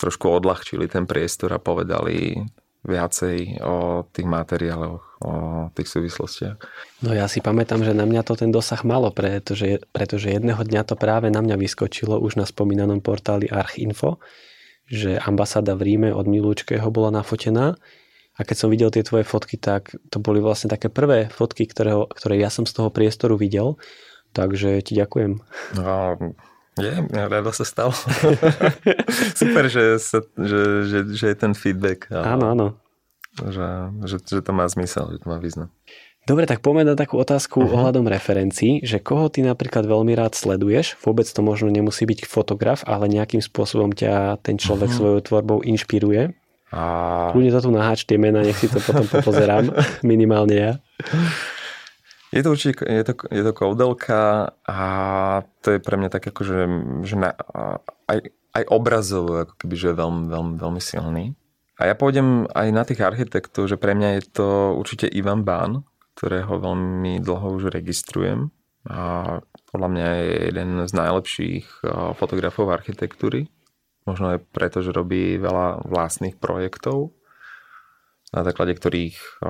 trošku odľahčili ten priestor a povedali viacej o tých materiáloch, o tých súvislostiach. No ja si pamätám, že na mňa to ten dosah malo, pretože, pretože jedného dňa to práve na mňa vyskočilo už na spomínanom portáli Archinfo, že ambasáda v Ríme od Milúčkeho bola nafotená a keď som videl tie tvoje fotky, tak to boli vlastne také prvé fotky, ktoré, ktoré ja som z toho priestoru videl, takže ti ďakujem. No, je, rado sa stalo. Super, že, sa, že, že, že je ten feedback. Áno, áno. Že, že, že to má zmysel, že to má význam. Dobre, tak poďme na takú otázku uh-huh. ohľadom referencií, že koho ty napríklad veľmi rád sleduješ, vôbec to možno nemusí byť fotograf, ale nejakým spôsobom ťa ten človek uh-huh. svojou tvorbou inšpiruje. A... Kľudne to tu naháč tie mená, nech si to potom popozerám, minimálne ja. Je to určite, je to, je to koudelka a to je pre mňa tak ako, že, že na, aj, aj obrazovo ako keby, že je veľmi, veľmi, veľmi silný. A ja pôjdem aj na tých architektov, že pre mňa je to určite Ivan Bán, ktorého veľmi dlho už registrujem. A podľa mňa je jeden z najlepších fotografov architektúry. Možno aj preto, že robí veľa vlastných projektov, na základe ktorých eh,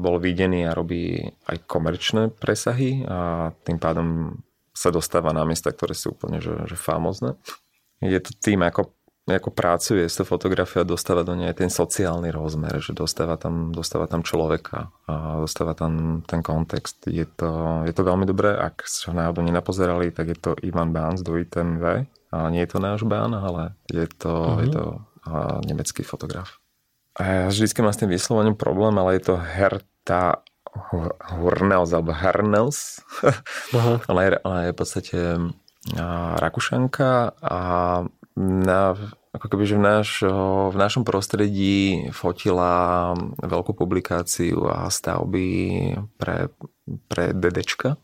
bol videný a robí aj komerčné presahy a tým pádom sa dostáva na miesta, ktoré sú úplne že, že famozne. Je to tým, ako, ako pracuje s tou dostáva do nej ten sociálny rozmer, že dostáva tam, dostáva tam človeka a dostáva tam ten kontext. Je to, je to veľmi dobré, ak sa náhodou nenapozerali, tak je to Ivan Bán z 2TMV, nie je to náš Bán, ale je to, uh-huh. je to nemecký fotograf. Ja vždycky mám s tým vyslovením problém, ale je to Herta Hurnels alebo Hernels. ona, je, ona je v podstate Rakušanka a na, ako keby, že v, náš, v našom prostredí fotila veľkú publikáciu a stavby pre, pre dedečka.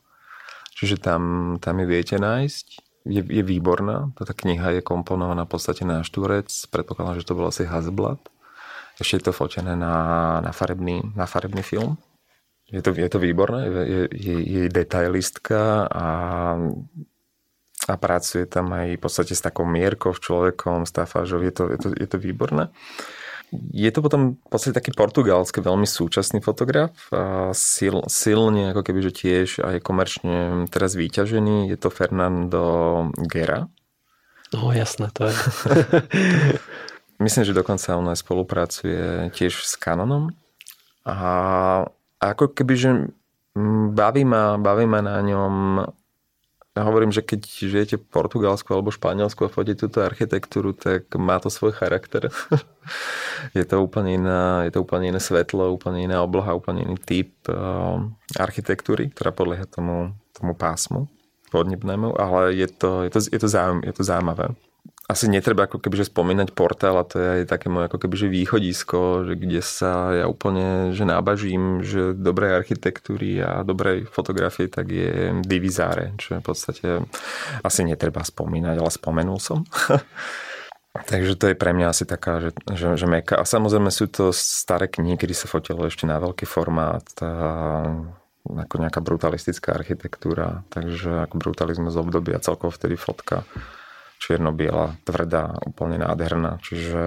Čiže tam, tam ju viete nájsť. Je, je výborná. Tá kniha je komponovaná v podstate na štúrec. Predpokladám, že to bol asi Hasblad. Ešte je to fotené na, na, farebný, na farebný film. Je to, je to výborné, je, je, je detailistka a, a pracuje tam aj v podstate s takou mierkou, s človekom, s tafážou, je to, je to, je to výborné. Je to potom v podstate taký portugalský, veľmi súčasný fotograf a sil, silne ako keby, že tiež aj komerčne teraz vyťažený. Je to Fernando Gera. No jasné, to je. Myslím, že dokonca on aj spolupracuje tiež s Canonom. A ako keby, že baví ma, baví ma na ňom ja hovorím, že keď žijete v Portugalsku alebo Španielsku a fotíte túto architektúru, tak má to svoj charakter. je, to úplne iná, je to úplne iné svetlo, úplne iná obloha, úplne iný typ uh, architektúry, ktorá podlieha tomu, tomu pásmu podnebnému, ale je to, je to, je to, zaujímavé, je asi netreba ako keby že spomínať portál a to je aj také moje ako keby že východisko, že kde sa ja úplne že nábažím, že dobrej architektúry a dobrej fotografie tak je divizáre, čo v podstate asi netreba spomínať, ale spomenul som. Takže to je pre mňa asi taká, že, že, že meka. A samozrejme sú to staré knihy, kedy sa fotilo ešte na veľký formát. A ako nejaká brutalistická architektúra, takže ako brutalizmus obdobia celkovo vtedy fotka čierno-biela, tvrdá, úplne nádherná. Čiže,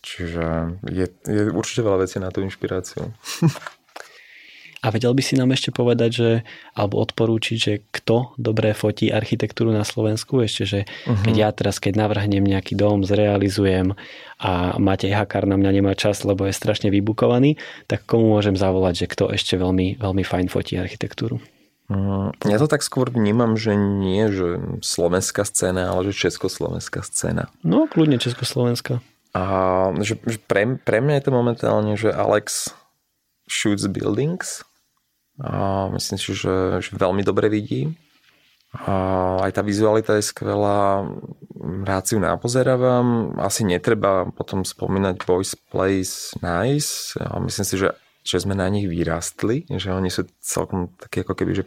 čiže je, je určite veľa vecí na tú inšpiráciu. A vedel by si nám ešte povedať, že, alebo odporúčiť, že kto dobre fotí architektúru na Slovensku? Ešte, že uh-huh. keď ja teraz, keď navrhnem nejaký dom, zrealizujem a Matej Hakar na mňa nemá čas, lebo je strašne vybukovaný, tak komu môžem zavolať, že kto ešte veľmi, veľmi fajn fotí architektúru? Mm, ja to tak skôr vnímam, že nie, že slovenská scéna, ale že československá scéna. No, kľudne československá. A že, že pre, pre mňa je to momentálne, že Alex shoots buildings. A myslím si, že, že veľmi dobre vidí. A aj tá vizualita je skvelá. Rád si ju napozerávam. Asi netreba potom spomínať Voice Place Nice. A myslím si, že že sme na nich vyrastli, že oni sú celkom takí ako keby, že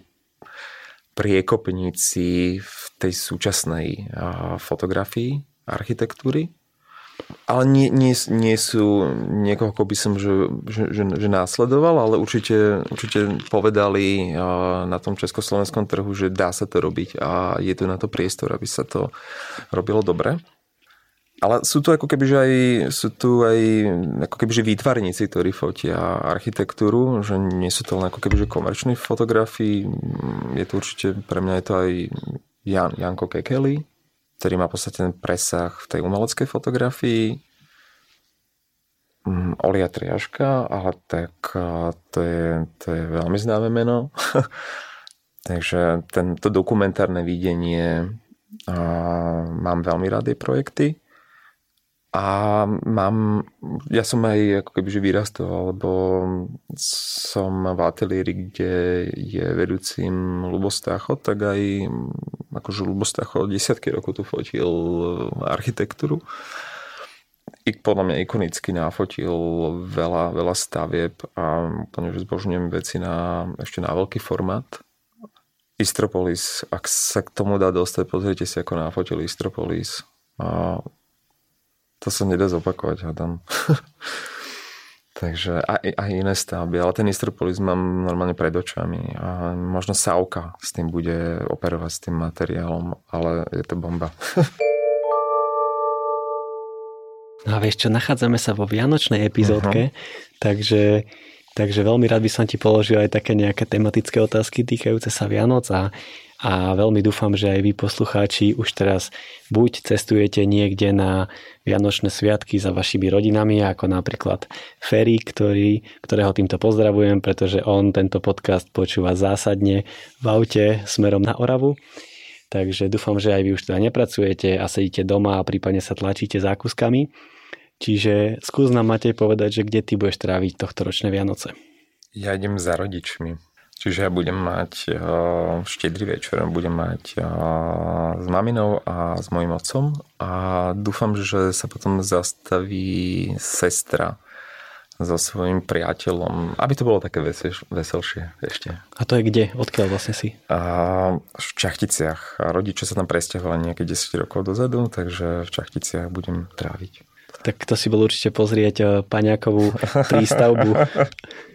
priekopníci v tej súčasnej fotografii, architektúry. Ale nie, nie, nie sú niekoho, ako by som že, že, že, že následoval, ale určite, určite povedali na tom československom trhu, že dá sa to robiť a je tu na to priestor, aby sa to robilo dobre. Ale sú tu ako keby, aj, sú tu aj ako keby, výtvarníci, ktorí fotia architektúru, že nie sú to len ako keby, komerční fotografii. Je to určite, pre mňa je to aj Jan, Janko Kekeli, ktorý má v podstate ten presah v tej umeleckej fotografii. Mm, Olia Triaška, ale tak to je, to je veľmi známe meno. Takže tento dokumentárne videnie a mám veľmi rád jej projekty. A mám, ja som aj ako keby že vyrastol, lebo som v ateliéri, kde je vedúcim Lubostacho, tak aj akože Lubostacho desiatky rokov tu fotil architektúru. I podľa mňa ikonicky nafotil veľa, veľa stavieb a úplne že zbožňujem veci na, ešte na veľký formát. Istropolis, ak sa k tomu dá dostať, pozrite si, ako nafotil Istropolis. A to sa nedá zopakovať, hádam. Takže aj, aj iné stavby, ale ten Istropolis mám normálne pred očami a možno Sauka s tým bude operovať s tým materiálom, ale je to bomba. No a vieš čo, nachádzame sa vo Vianočnej epizódke, uh-huh. takže, takže veľmi rád by som ti položil aj také nejaké tematické otázky týkajúce sa Vianoc a a veľmi dúfam, že aj vy poslucháči už teraz buď cestujete niekde na Vianočné sviatky za vašimi rodinami, ako napríklad Ferry, ktorý, ktorého týmto pozdravujem, pretože on tento podcast počúva zásadne v aute smerom na Oravu. Takže dúfam, že aj vy už teda nepracujete a sedíte doma a prípadne sa tlačíte zákuskami. Čiže skús nám Matej povedať, že kde ty budeš tráviť tohto ročné Vianoce. Ja idem za rodičmi. Čiže ja budem mať uh, štedrý večer, budem mať uh, s maminou a s mojim otcom a dúfam, že sa potom zastaví sestra so svojím priateľom, aby to bolo také vesel, veselšie ešte. A to je kde? Odkiaľ vlastne si? A v Čachticiach. A rodiče sa tam presťahovali nejaké 10 rokov dozadu, takže v Čachticiach budem tráviť. Tak to si bol určite pozrieť eh, Paňákovú prístavbu.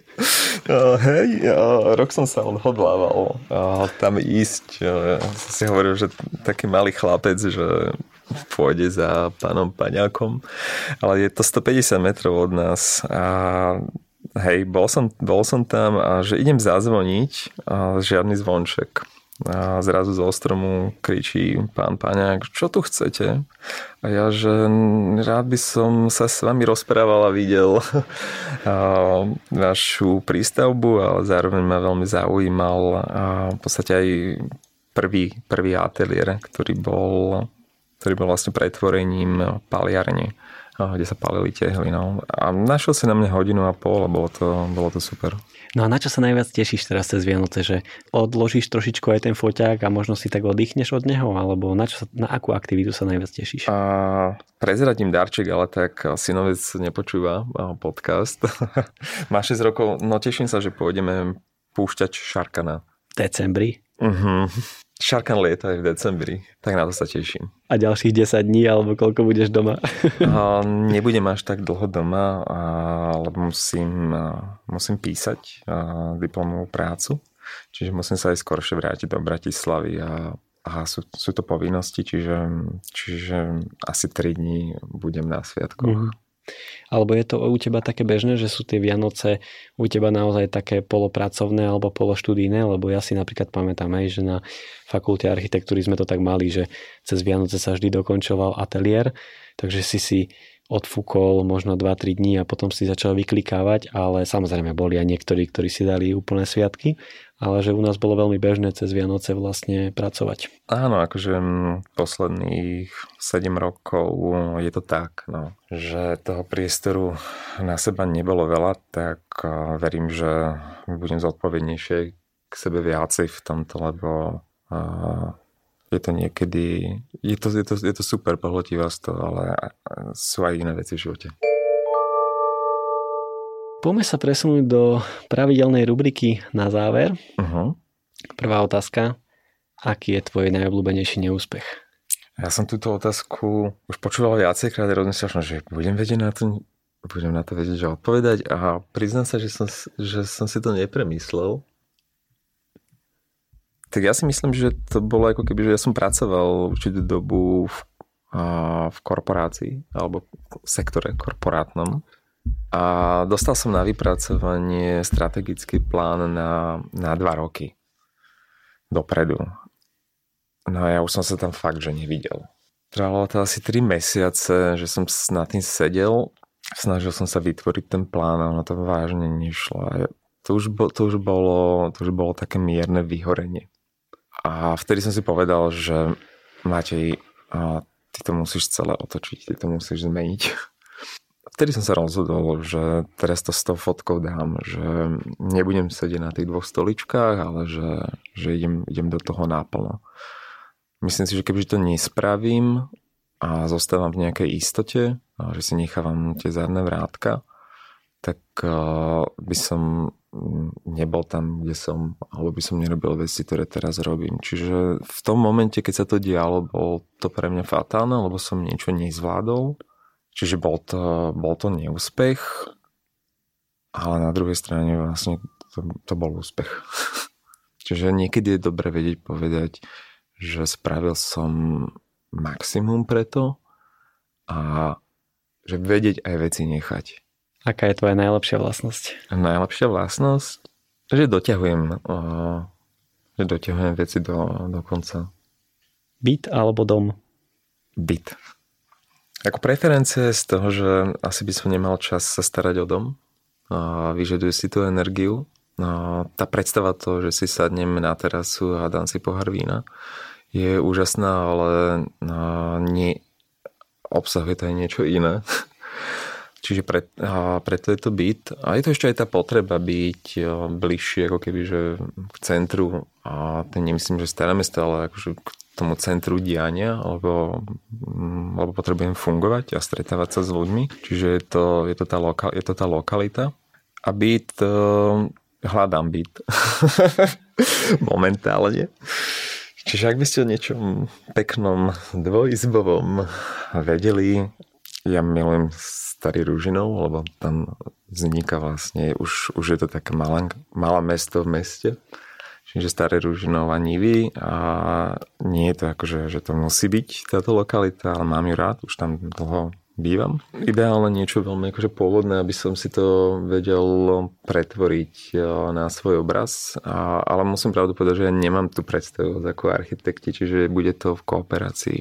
Uh, hej, uh, rok som sa odhodlával uh, tam ísť. Uh, som si hovoril, že taký malý chlapec, že pôjde za pánom Paňákom, ale je to 150 metrov od nás a hej, bol som, bol som tam a že idem zazvoniť a žiadny zvonček. A zrazu zo stromu kričí pán Paňák, čo tu chcete? A ja, že rád by som sa s vami rozprával a videl vašu prístavbu, ale zároveň ma veľmi zaujímal a v podstate aj prvý, prvý ateliér, ktorý bol ktorý bol vlastne pretvorením paliarne, kde sa palili tehly. No. A našiel si na mňa hodinu a pol a bolo to, bolo to super. No a na čo sa najviac tešíš teraz cez Vianoce? Že odložíš trošičku aj ten foťák a možno si tak oddychneš od neho? Alebo na, čo sa, na akú aktivitu sa najviac tešíš? A prezradím darček, ale tak synovec nepočúva podcast. Má 6 rokov, no teším sa, že pôjdeme púšťať Šarkana. Decembri? Uh-huh. Šarkan lieta aj v decembri, tak na to sa teším. A ďalších 10 dní, alebo koľko budeš doma? a, nebudem až tak dlho doma, lebo musím, musím písať diplomovú prácu, čiže musím sa aj skoršie vrátiť do Bratislavy a, a sú, sú to povinnosti, čiže, čiže asi 3 dní budem na sviatkoch. Uh-huh. Alebo je to u teba také bežné, že sú tie Vianoce u teba naozaj také polopracovné alebo pološtudijné? Lebo ja si napríklad pamätám aj, že na fakulte architektúry sme to tak mali, že cez Vianoce sa vždy dokončoval ateliér, takže si si odfúkol možno 2-3 dní a potom si začal vyklikávať, ale samozrejme boli aj niektorí, ktorí si dali úplné sviatky, ale že u nás bolo veľmi bežné cez Vianoce vlastne pracovať. Áno, akože posledných 7 rokov je to tak, no, že toho priestoru na seba nebolo veľa, tak verím, že budem zodpovednejšie k sebe viacej v tomto, lebo je to niekedy, je to, je to, je to super, pohltí vás to, ale sú aj iné veci v živote. Poďme sa presunúť do pravidelnej rubriky na záver. Uh-huh. Prvá otázka. Aký je tvoj najobľúbenejší neúspech? Ja som túto otázku už počúval viacejkrát a rozmýšľal som, že budem vedieť na to, budem na to vedieť, že odpovedať a priznám sa, že som, že som si to nepremyslel tak ja si myslím, že to bolo ako keby, že ja som pracoval určitú dobu v, a, v korporácii alebo v sektore korporátnom a dostal som na vypracovanie strategický plán na, na dva roky dopredu. No a ja už som sa tam fakt, že nevidel. Trvalo to asi 3 mesiace, že som na tým sedel, snažil som sa vytvoriť ten plán a to vážne nešlo. A to už, bo, to, už bolo, to už bolo také mierne vyhorenie. A vtedy som si povedal, že Matej, ty to musíš celé otočiť, ty to musíš zmeniť. Vtedy som sa rozhodol, že teraz to s tou fotkou dám, že nebudem sedieť na tých dvoch stoličkách, ale že, že idem, idem do toho náplno. Myslím si, že keby to nespravím a zostávam v nejakej istote, že si nechávam tie zadné vrátka, tak by som nebol tam, kde som, alebo by som nerobil veci, ktoré teraz robím. Čiže v tom momente, keď sa to dialo, bol to pre mňa fatálne, lebo som niečo nezvládol. Čiže bol to, bol to neúspech, ale na druhej strane vlastne to, to bol úspech. Čiže niekedy je dobre vedieť povedať, že spravil som maximum preto a že vedieť aj veci nechať. Aká je tvoja najlepšia vlastnosť? Najlepšia vlastnosť? Že doťahujem, že doťahujem veci do, do konca. Byt alebo dom? Byt. Ako preferencie z toho, že asi by som nemal čas sa starať o dom, a vyžaduje si tú energiu. Tá predstava toho, že si sadnem na terasu a dám si pohár vína, je úžasná, ale nie, obsahuje to aj niečo iné. Čiže pre, a preto je to byt. A je to ešte aj tá potreba byť bližšie ako keby, že k centru. A to nemyslím, že staré mesto, ale akože k tomu centru diania, lebo, mm, lebo potrebujem fungovať a stretávať sa s ľuďmi. Čiže je to, je to, tá, loka, je to tá lokalita. A byt, hľadám byt. Momentálne. Čiže ak by ste o niečom peknom dvojizbovom vedeli, ja milujem Starý Ružinov, lebo tam vzniká vlastne, už, už je to také malé, malé mesto v meste, čiže Staré Ružinov a Nivy a nie je to akože, že to musí byť táto lokalita, ale mám ju rád, už tam dlho bývam. Ideálne niečo veľmi akože pôvodné, aby som si to vedel pretvoriť e, na svoj obraz, a, ale musím pravdu povedať, že ja nemám tu predstavu ako architekti, čiže bude to v kooperácii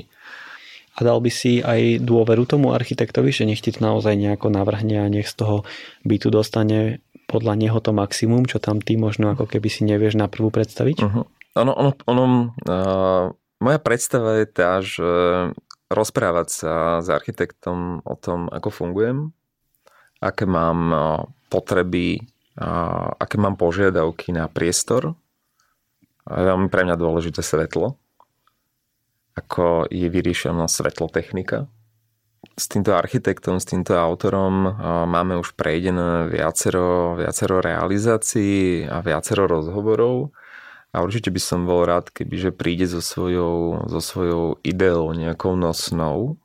a dal by si aj dôveru tomu architektovi, že nech ti to naozaj nejako navrhne a nech z toho bytu dostane podľa neho to maximum, čo tam ty možno ako keby si nevieš na prvú predstaviť? Uh-huh. Ono, ono, ono uh, moja predstava je tá, že rozprávať sa s architektom o tom, ako fungujem, aké mám potreby, aké mám požiadavky na priestor. Je veľmi pre mňa dôležité svetlo ako je vyriešená svetlotechnika. S týmto architektom, s týmto autorom máme už prejdené viacero, viacero realizácií a viacero rozhovorov. A určite by som bol rád, kebyže príde so svojou, so svojou ideou nejakou nosnou,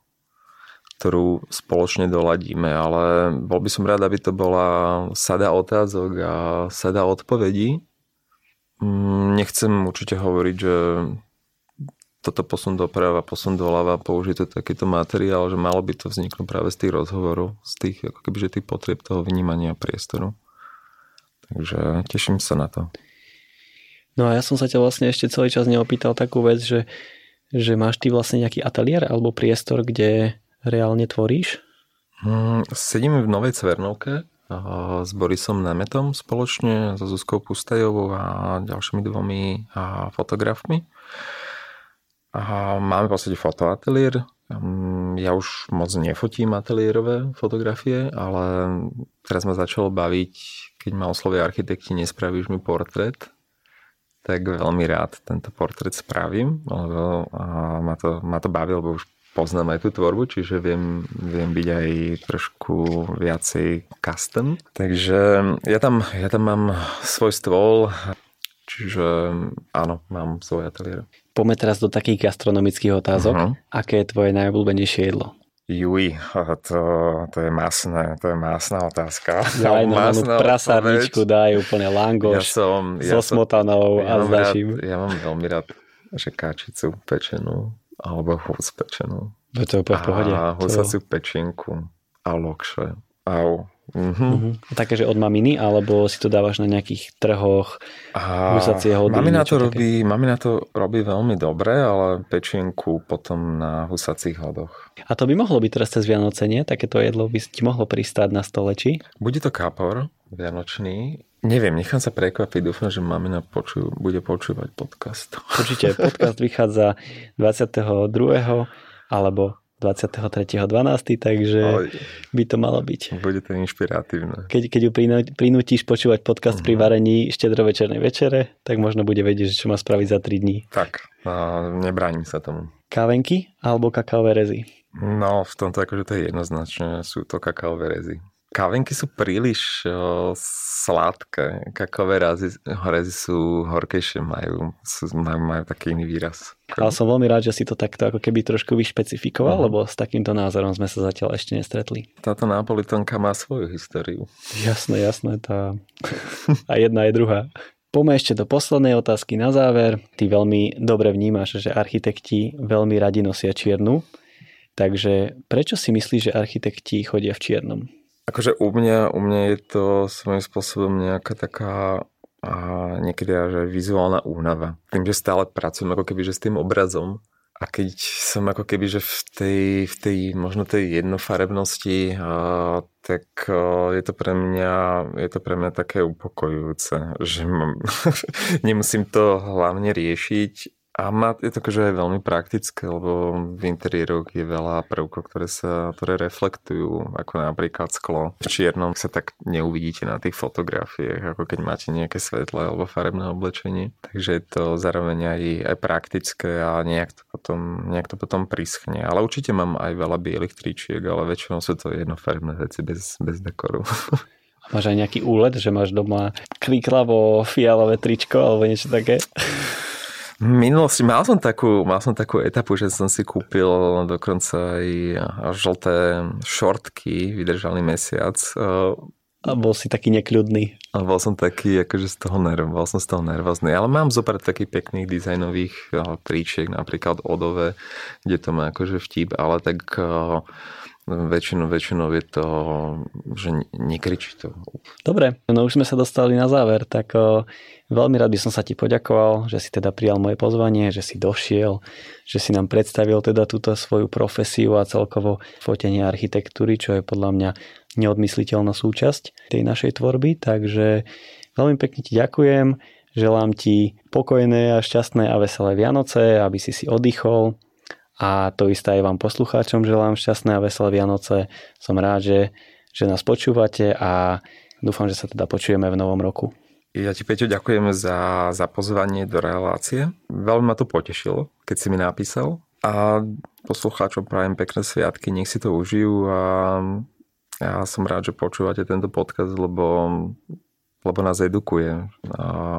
ktorú spoločne doladíme, ale bol by som rád, aby to bola sada otázok a sada odpovedí. Mm, nechcem určite hovoriť, že toto posun doprava, posun doľava, použiť to takýto materiál, že malo by to vzniknúť práve z tých rozhovorov, z tých, ako keby, že tých potrieb toho vnímania priestoru. Takže teším sa na to. No a ja som sa ťa vlastne ešte celý čas neopýtal takú vec, že, že máš ty vlastne nejaký ateliér alebo priestor, kde reálne tvoríš? Hmm, sedíme v Novej Cvernovke s Borisom Nemetom spoločne, so Zuzkou Pustajovou a ďalšími dvomi fotografmi. Máme v podstate fotoateliér. Mm, ja už moc nefotím ateliérové fotografie, ale teraz ma začalo baviť, keď ma oslovia architekti, nespravíš mi portrét, tak veľmi rád tento portrét spravím, lebo ma to, ma to baví, lebo už poznám aj tú tvorbu, čiže viem, viem byť aj trošku viacej custom. Takže ja tam, ja tam mám svoj stôl, čiže áno, mám svoj ateliér. Poďme teraz do takých gastronomických otázok. Uh-huh. Aké je tvoje najobľúbenejšie jedlo? Juj, to, to je masné, to je masná otázka. Daj no, prasárničku, daj úplne langoš ja som, ja so smotanou ja a s Ja mám veľmi rád že káčicu pečenú alebo hus pečenú. To je úplne v pohode. A husaciu pečinku a lokše. Au, Uh-huh. Uh-huh. Také, že od maminy, alebo si to dávaš na nejakých trhoch, husacie hody? Mamina to, robí, mamina to robí veľmi dobre, ale pečienku potom na husacích hodoch. A to by mohlo byť teraz cez Vianoce, nie? Takéto jedlo by ti mohlo pristáť na stole, či? Bude to kapor vianočný. Neviem, nechám sa prekvapiť, dúfam, že mamina počujú, bude počúvať podcast. Určite, podcast vychádza 22. alebo 23.12., takže Oj. by to malo byť. Bude to inšpiratívne. Keď, keď ju prinútiš počúvať podcast uh-huh. pri mhm. varení štedrovečernej večere, tak možno bude vedieť, čo má spraviť za 3 dní. Tak, a nebránim sa tomu. Kávenky alebo kakaové rezy? No, v tomto akože to je jednoznačne, sú to kakaové rezy. Kávenky sú príliš o, sladké. Kakové razy, rezy sú horkejšie, majú, sú, majú, majú taký iný výraz. Ale som veľmi rád, že si to takto ako keby trošku vyšpecifikoval, uh-huh. lebo s takýmto názorom sme sa zatiaľ ešte nestretli. Táto Napolitonka má svoju históriu. Jasné, jasné. Tá... A jedna je druhá. Poďme ešte do poslednej otázky na záver. Ty veľmi dobre vnímaš, že architekti veľmi radi nosia čiernu. Takže prečo si myslíš, že architekti chodia v čiernom? Akože u mňa, u mňa je to svojím spôsobom nejaká taká a niekedy až vizuálna únava. Tým, že stále pracujem ako keby že s tým obrazom a keď som ako keby, že v tej, v tej možno tej jednofarebnosti, a, tak a, je to pre mňa, je to pre mňa také upokojujúce, že mám, nemusím to hlavne riešiť A má, je to akože aj veľmi praktické, lebo v interiéroch je veľa prvkov, ktoré sa ktoré reflektujú, ako napríklad sklo. V čiernom sa tak neuvidíte na tých fotografiách, ako keď máte nejaké svetlé alebo farebné oblečenie. Takže je to zároveň aj, aj praktické a nejak to, potom, nejak to potom prischne. Ale určite mám aj veľa bielých tričiek, ale väčšinou sú to jednofarebné veci bez, bez dekoru. Máš aj nejaký úlet, že máš doma kriklavo fialové tričko alebo niečo také? Minulosti mal som takú, mal som takú etapu, že som si kúpil dokonca aj žlté šortky, vydržali mesiac. A bol si taký nekľudný. A bol som taký, akože z toho nerv, bol som z toho nervózny. Ale mám zopár takých pekných dizajnových tričiek, napríklad odové, kde to má akože vtip, ale tak väčšinou, väčšinou je to, že nekričí to. Dobre, no už sme sa dostali na záver, tak o, veľmi rád by som sa ti poďakoval, že si teda prijal moje pozvanie, že si došiel, že si nám predstavil teda túto svoju profesiu a celkovo fotenie architektúry, čo je podľa mňa neodmysliteľná súčasť tej našej tvorby, takže veľmi pekne ti ďakujem, želám ti pokojné a šťastné a veselé Vianoce, aby si si oddychol, a to isté aj vám poslucháčom želám šťastné a veselé Vianoce. Som rád, že, že nás počúvate a dúfam, že sa teda počujeme v novom roku. Ja ti, Peťo, ďakujem za, za pozvanie do relácie. Veľmi ma to potešilo, keď si mi napísal. A poslucháčom prajem pekné sviatky, nech si to užijú a ja som rád, že počúvate tento podcast, lebo, lebo nás edukuje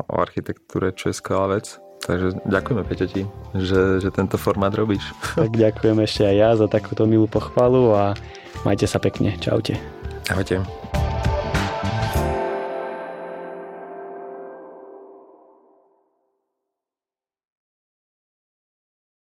o architektúre, čo vec. Takže ďakujeme Peťo ti, že, že tento formát robíš. Tak ďakujem ešte aj ja za takúto milú pochvalu a majte sa pekne. Čaute. Ahojte.